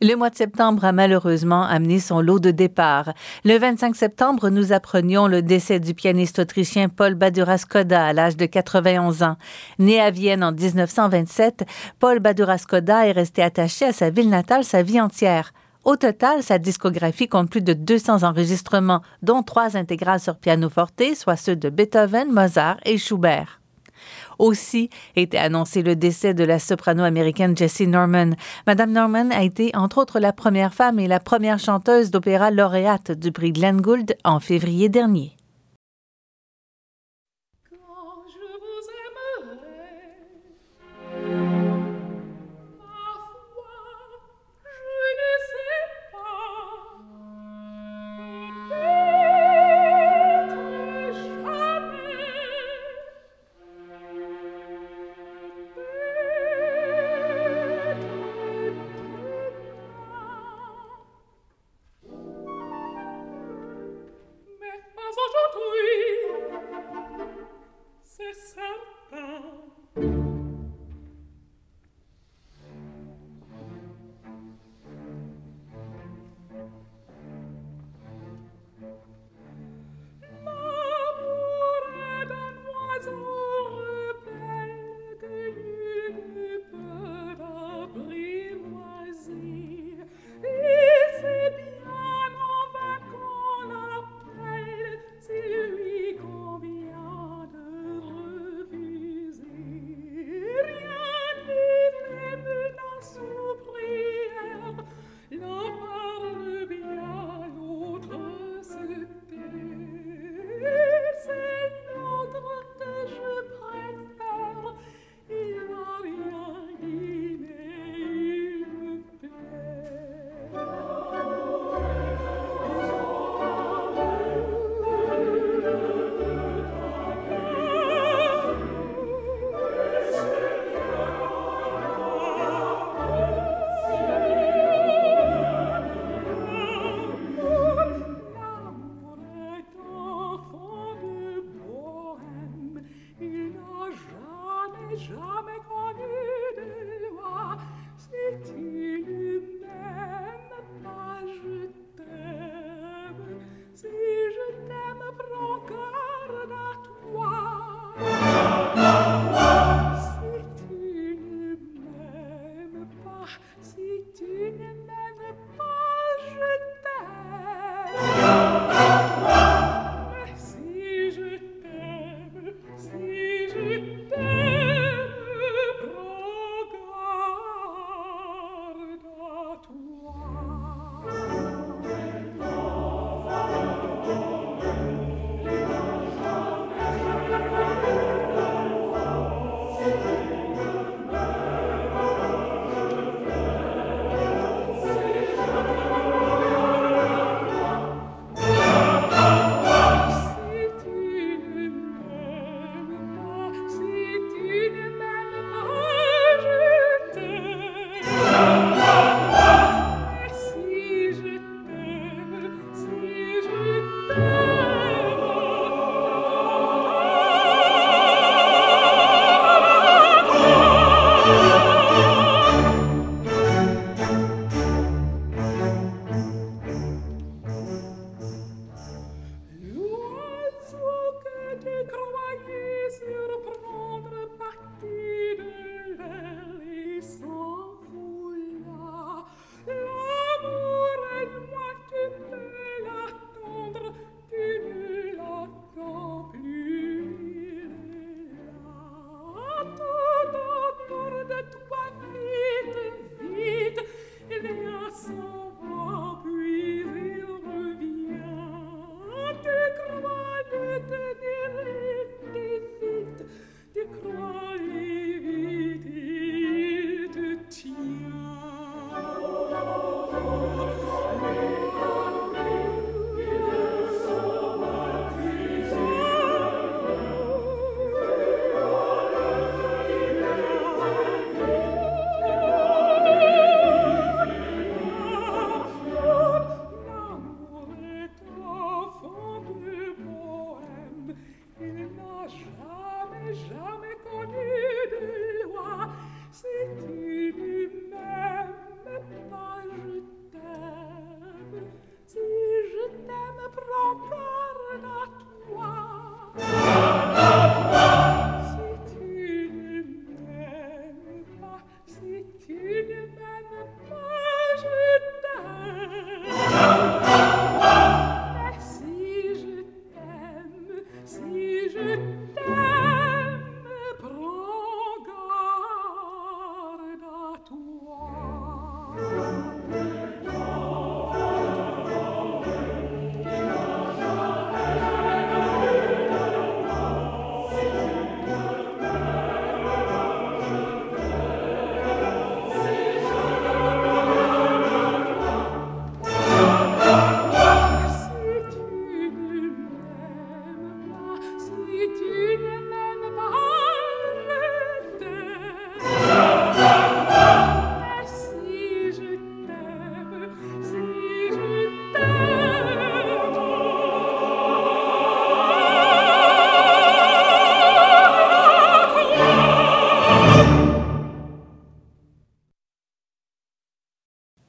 Le mois de septembre a malheureusement amené son lot de départ. Le 25 septembre, nous apprenions le décès du pianiste autrichien Paul Badura-Skoda à l'âge de 91 ans. Né à Vienne en 1927, Paul Badura-Skoda est resté attaché à sa ville natale sa vie entière. Au total, sa discographie compte plus de 200 enregistrements, dont trois intégrales sur piano-forte, soit ceux de Beethoven, Mozart et Schubert. Aussi était annoncé le décès de la soprano américaine Jessie Norman. Madame Norman a été, entre autres, la première femme et la première chanteuse d'opéra lauréate du prix Glenn Gould en février dernier.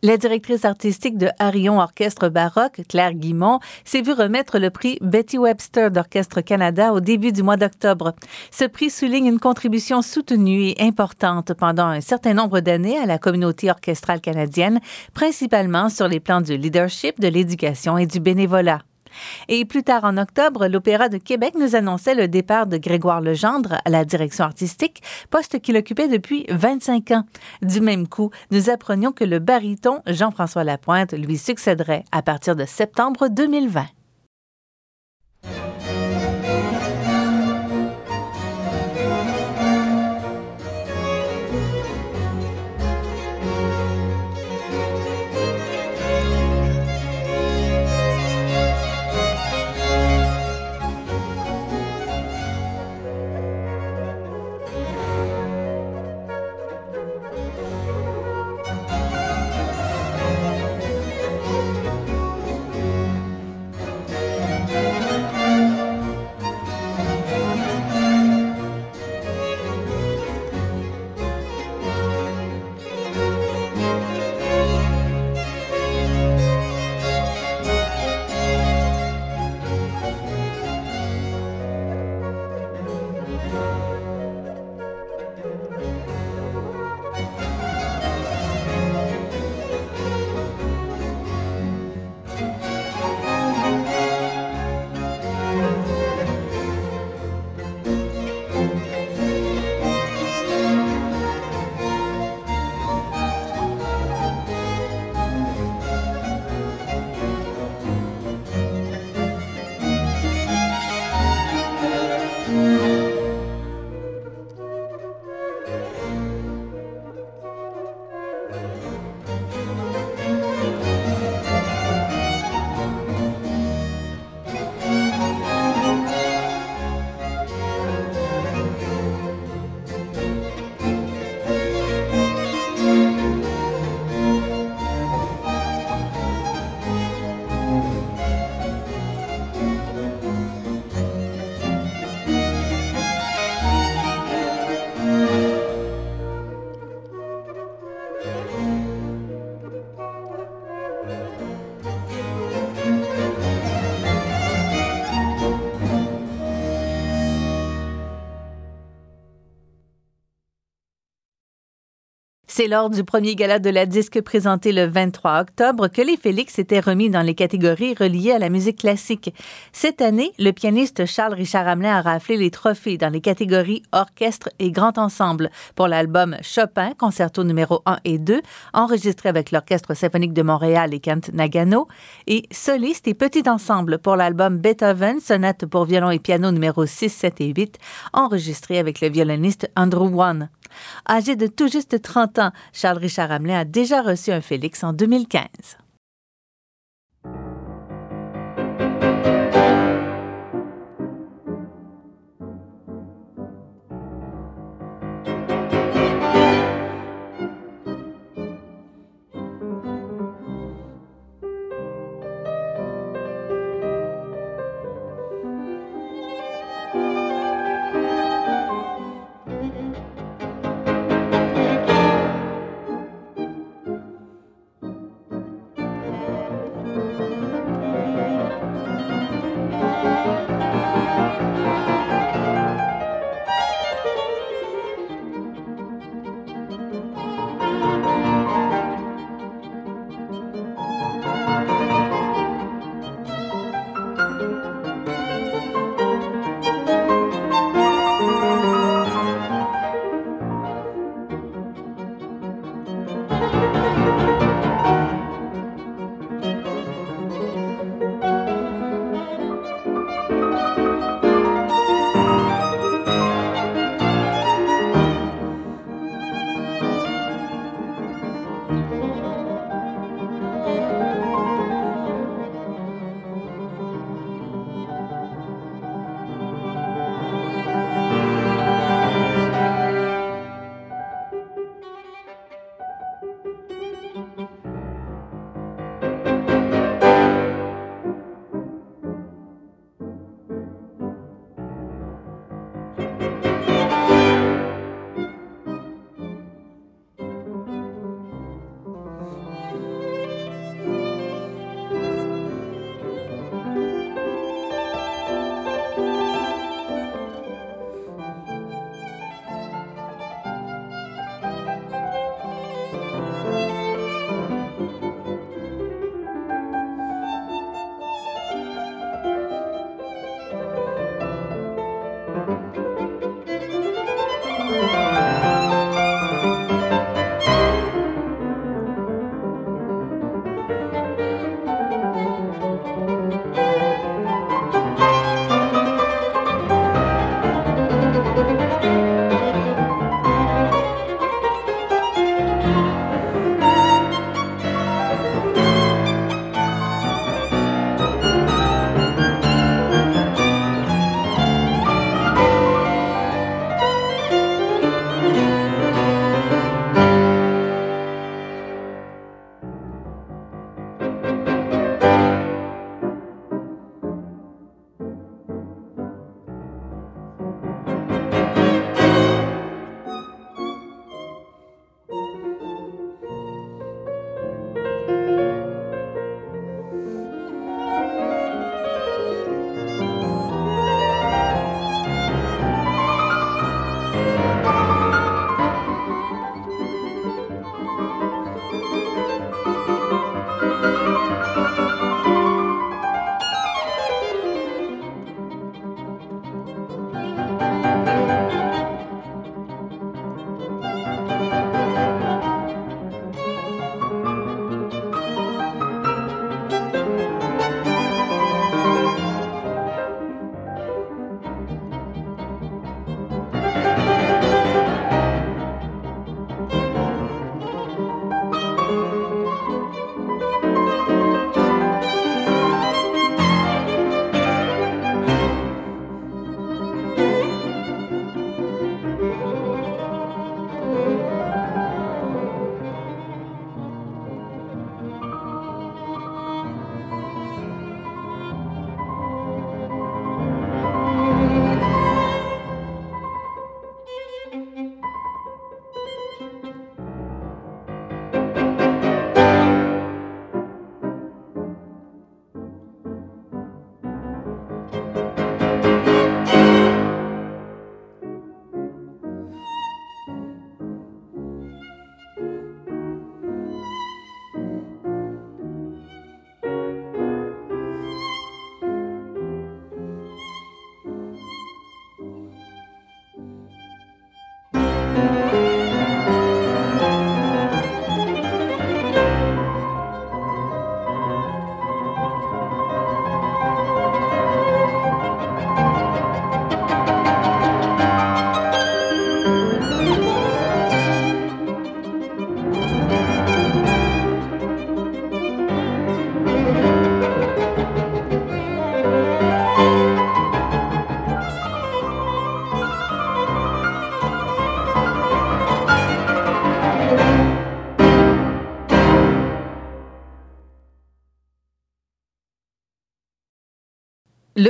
La directrice artistique de Arion Orchestre Baroque, Claire Guimont, s'est vue remettre le prix Betty Webster d'Orchestre Canada au début du mois d'octobre. Ce prix souligne une contribution soutenue et importante pendant un certain nombre d'années à la communauté orchestrale canadienne, principalement sur les plans du leadership, de l'éducation et du bénévolat. Et plus tard en octobre, l'Opéra de Québec nous annonçait le départ de Grégoire Legendre à la direction artistique, poste qu'il occupait depuis 25 ans. Du même coup, nous apprenions que le baryton Jean-François Lapointe lui succéderait à partir de septembre 2020. C'est lors du premier gala de la disque présenté le 23 octobre que les Félix étaient remis dans les catégories reliées à la musique classique. Cette année, le pianiste Charles-Richard Hamelin a raflé les trophées dans les catégories orchestre et grand ensemble pour l'album Chopin, concerto numéro 1 et 2, enregistré avec l'Orchestre symphonique de Montréal et Kent Nagano, et soliste et petit ensemble pour l'album Beethoven, sonate pour violon et piano numéro 6, 7 et 8, enregistré avec le violoniste Andrew Wan. Âgé de tout juste 30 ans, Charles-Richard Hamelin a déjà reçu un Félix en 2015.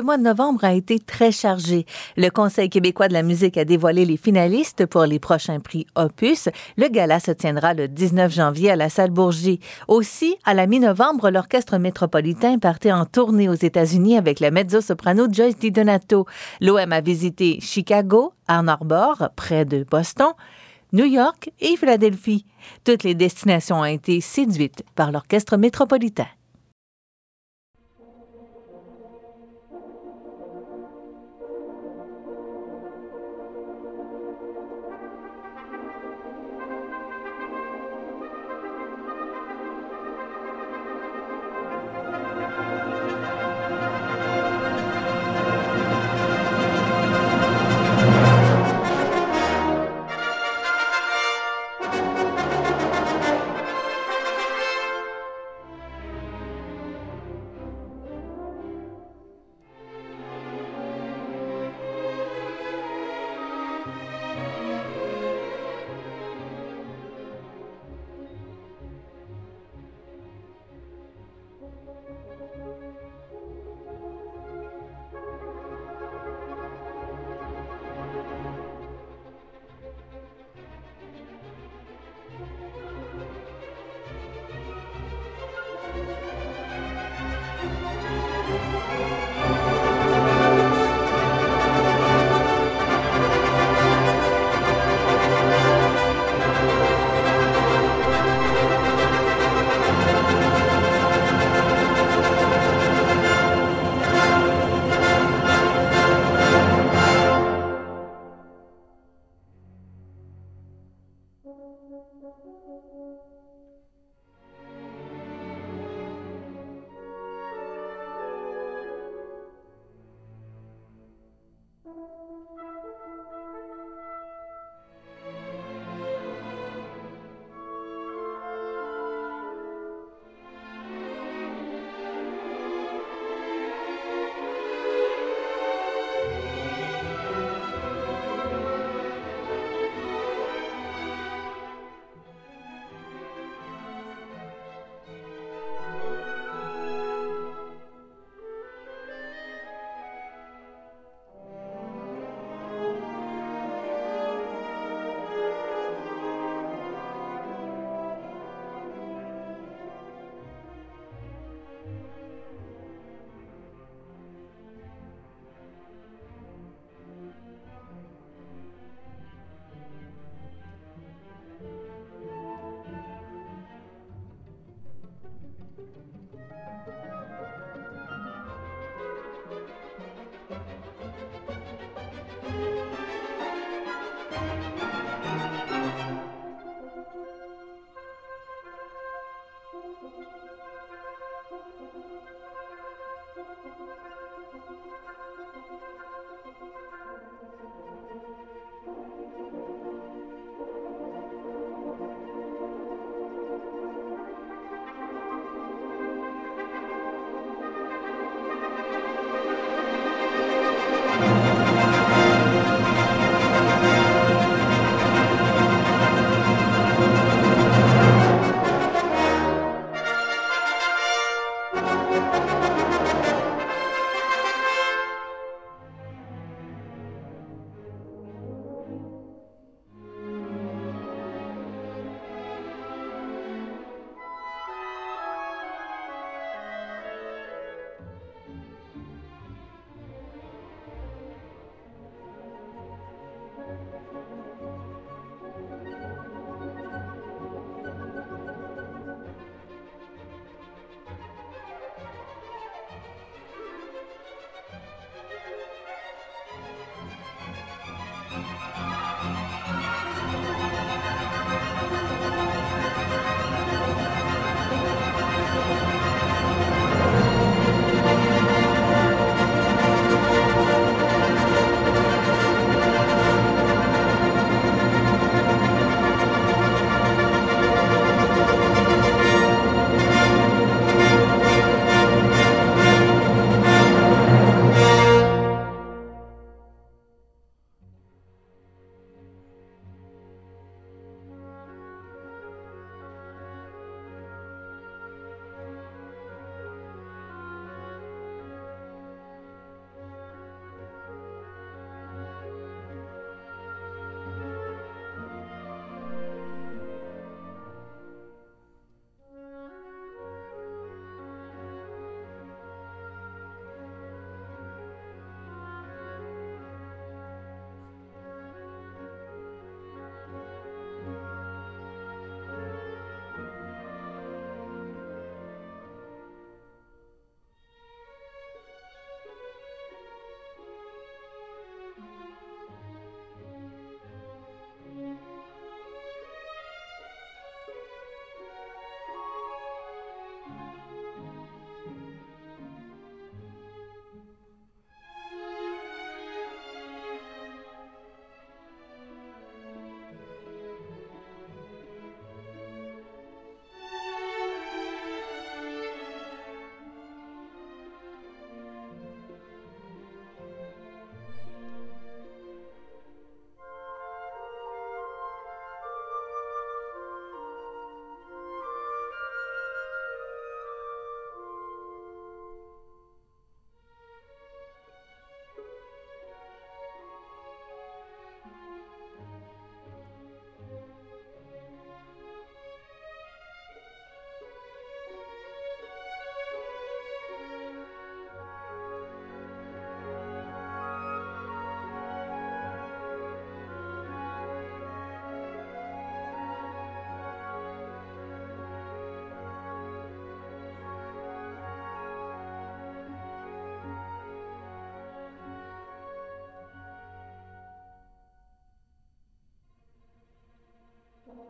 Mois de novembre a été très chargé. Le Conseil québécois de la musique a dévoilé les finalistes pour les prochains prix Opus. Le gala se tiendra le 19 janvier à la salle Bourgie. Aussi, à la mi-novembre, l'Orchestre métropolitain partait en tournée aux États-Unis avec la mezzo-soprano Joyce DiDonato. L'OM a visité Chicago, Ann Arbor, près de Boston, New York et Philadelphie. Toutes les destinations ont été séduites par l'Orchestre métropolitain.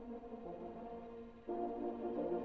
Thank you.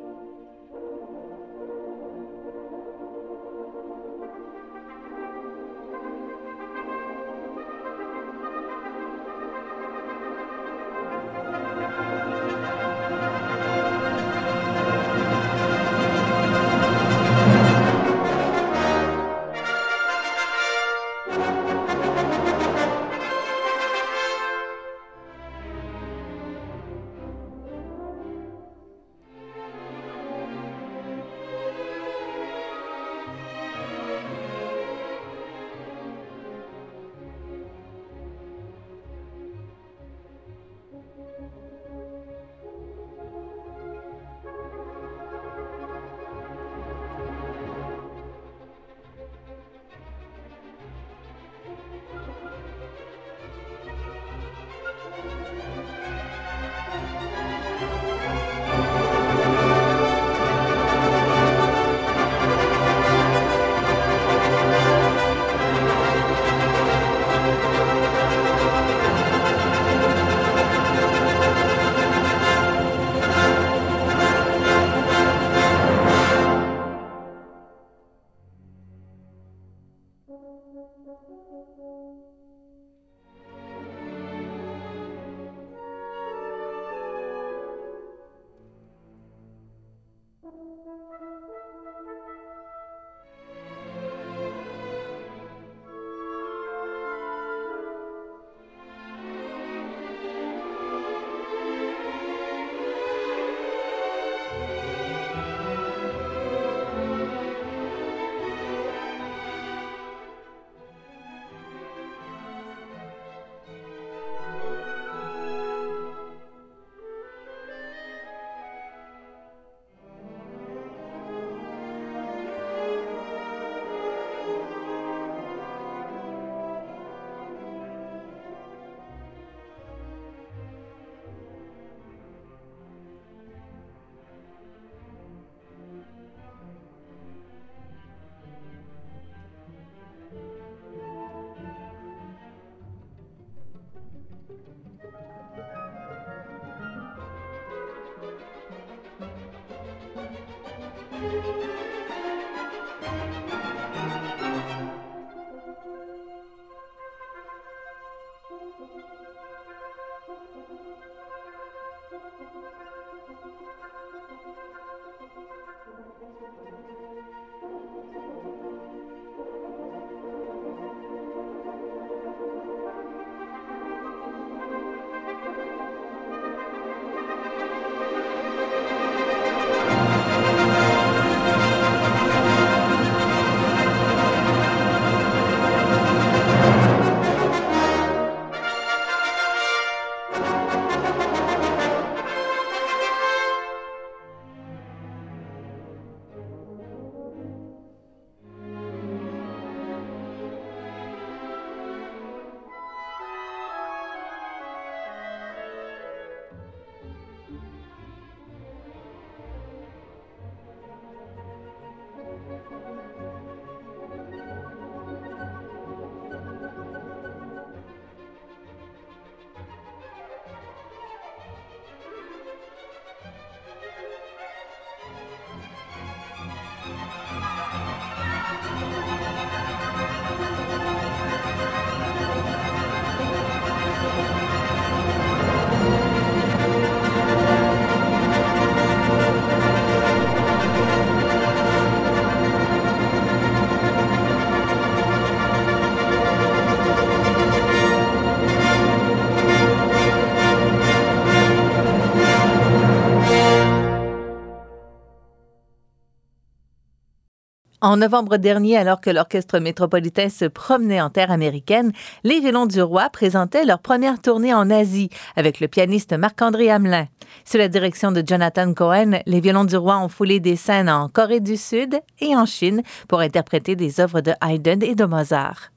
En novembre dernier, alors que l'Orchestre métropolitain se promenait en terre américaine, les Violons du Roi présentaient leur première tournée en Asie avec le pianiste Marc-André Hamelin. Sous la direction de Jonathan Cohen, les Violons du Roi ont foulé des scènes en Corée du Sud et en Chine pour interpréter des œuvres de Haydn et de Mozart.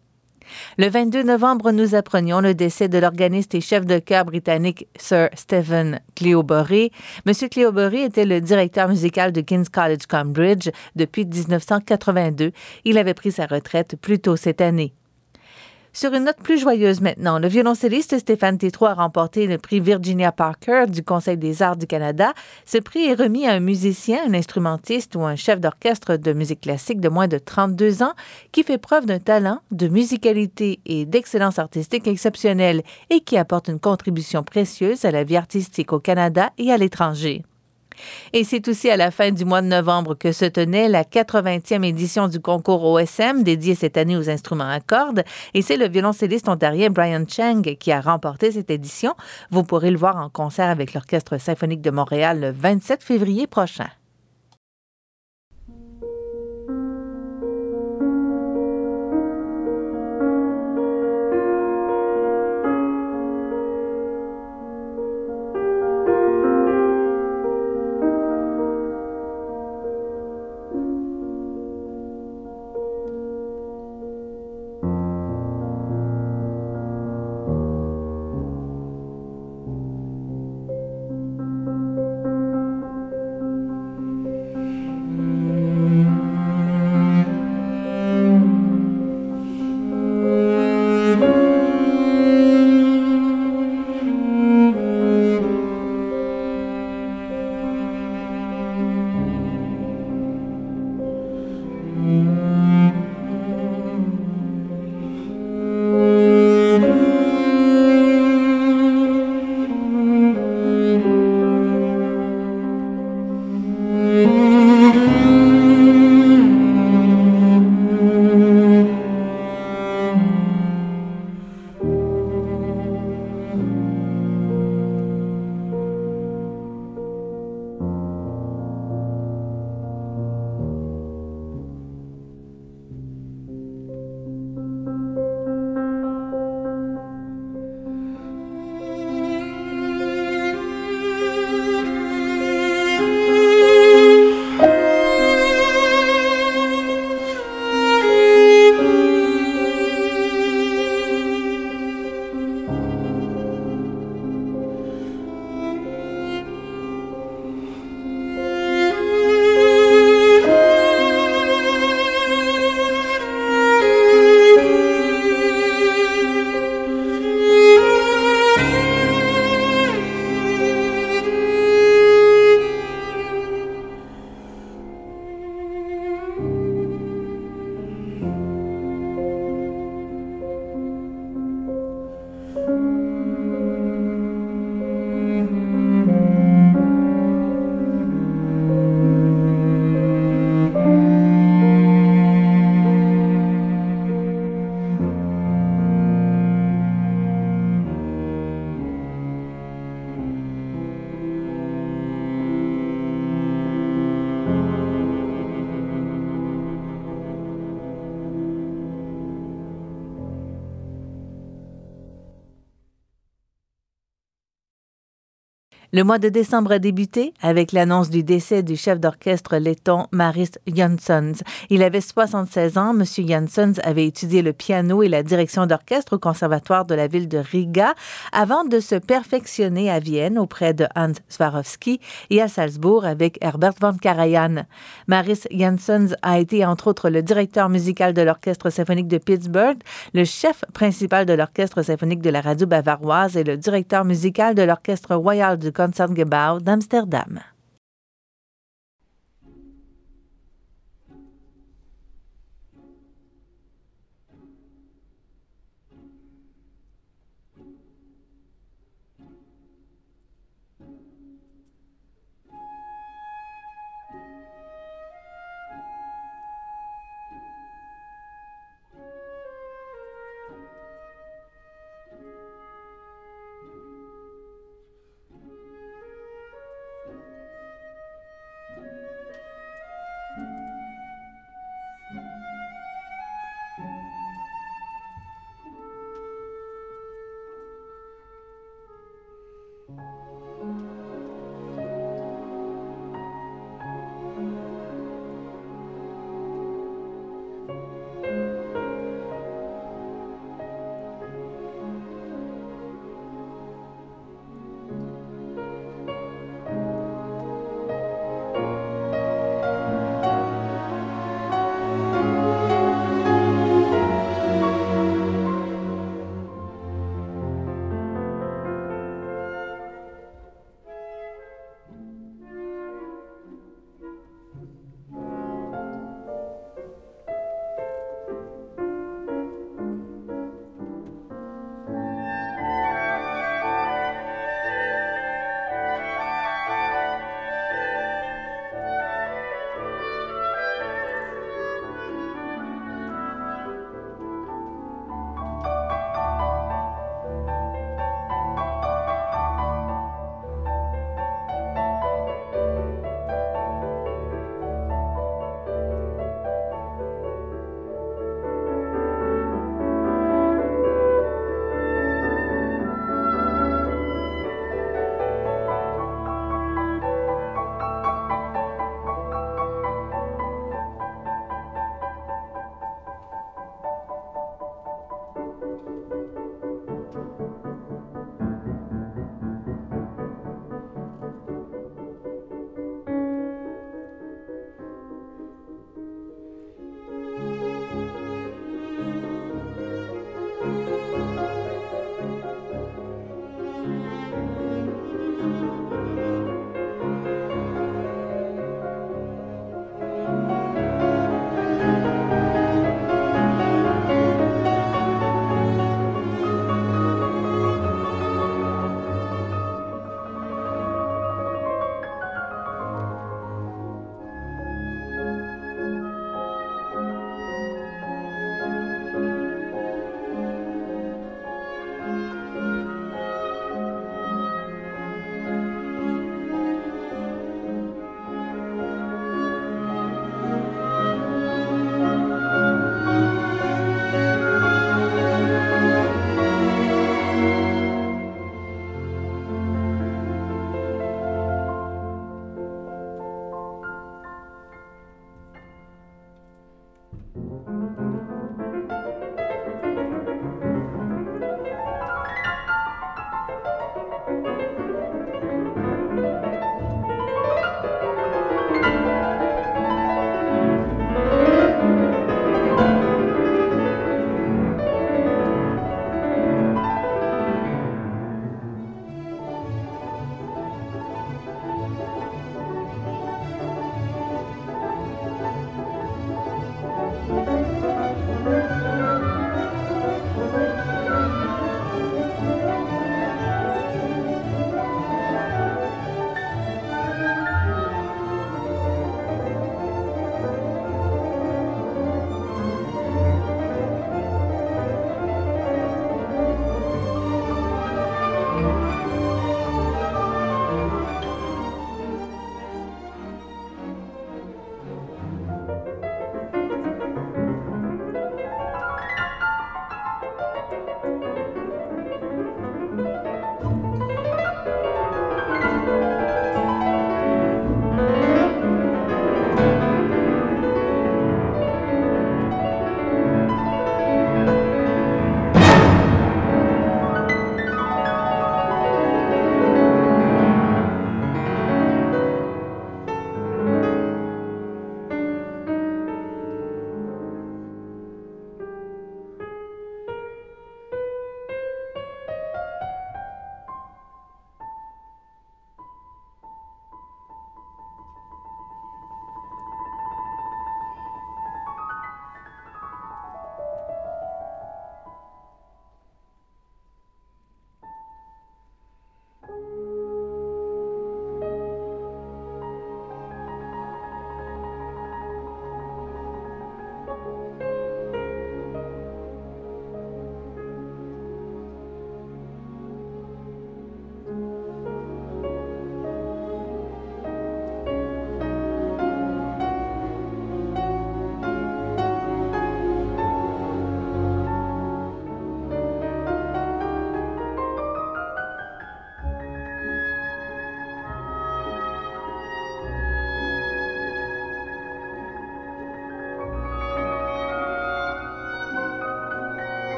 Le 22 novembre, nous apprenions le décès de l'organiste et chef de chœur britannique Sir Stephen Cleobury. Monsieur Cleobury était le directeur musical de King's College Cambridge depuis 1982. Il avait pris sa retraite plus tôt cette année. Sur une note plus joyeuse maintenant, le violoncelliste Stéphane Tétro a remporté le prix Virginia Parker du Conseil des arts du Canada. Ce prix est remis à un musicien, un instrumentiste ou un chef d'orchestre de musique classique de moins de 32 ans qui fait preuve d'un talent, de musicalité et d'excellence artistique exceptionnelle et qui apporte une contribution précieuse à la vie artistique au Canada et à l'étranger. Et c'est aussi à la fin du mois de novembre que se tenait la 80e édition du concours OSM dédié cette année aux instruments à cordes. Et c'est le violoncelliste ontarien Brian Chang qui a remporté cette édition. Vous pourrez le voir en concert avec l'Orchestre symphonique de Montréal le 27 février prochain. Le mois de décembre a débuté avec l'annonce du décès du chef d'orchestre letton Maris Janssons. Il avait 76 ans. Monsieur Janssons avait étudié le piano et la direction d'orchestre au conservatoire de la ville de Riga avant de se perfectionner à Vienne auprès de Hans Swarovski et à Salzbourg avec Herbert von Karajan. Maris Janssons a été entre autres le directeur musical de l'orchestre symphonique de Pittsburgh, le chef principal de l'orchestre symphonique de la radio bavaroise et le directeur musical de l'orchestre royal du concert gebouw d'Amsterdam.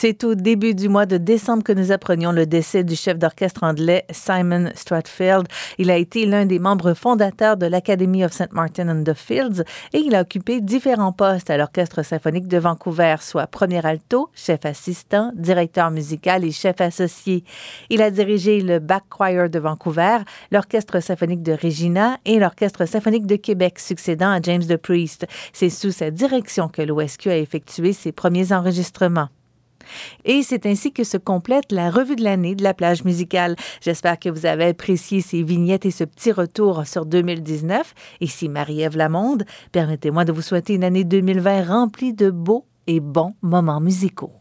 C'est au début du mois de décembre que nous apprenions le décès du chef d'orchestre anglais Simon Stratfield. Il a été l'un des membres fondateurs de l'Academy of St. Martin and the Fields et il a occupé différents postes à l'Orchestre symphonique de Vancouver, soit premier alto, chef assistant, directeur musical et chef associé. Il a dirigé le Back Choir de Vancouver, l'Orchestre symphonique de Regina et l'Orchestre symphonique de Québec, succédant à James de Priest. C'est sous sa direction que l'OSQ a effectué ses premiers enregistrements. Et c'est ainsi que se complète la revue de l'année de la plage musicale. J'espère que vous avez apprécié ces vignettes et ce petit retour sur 2019. Ici Marie-Ève Lamonde. Permettez-moi de vous souhaiter une année 2020 remplie de beaux et bons moments musicaux.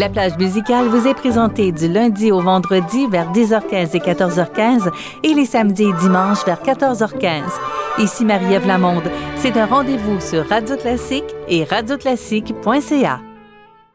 La plage musicale vous est présentée du lundi au vendredi vers 10h15 et 14h15 et les samedis et dimanches vers 14h15. Ici Marie-Ève Lamonde. C'est un rendez-vous sur Radio Classique et radioclassique.ca.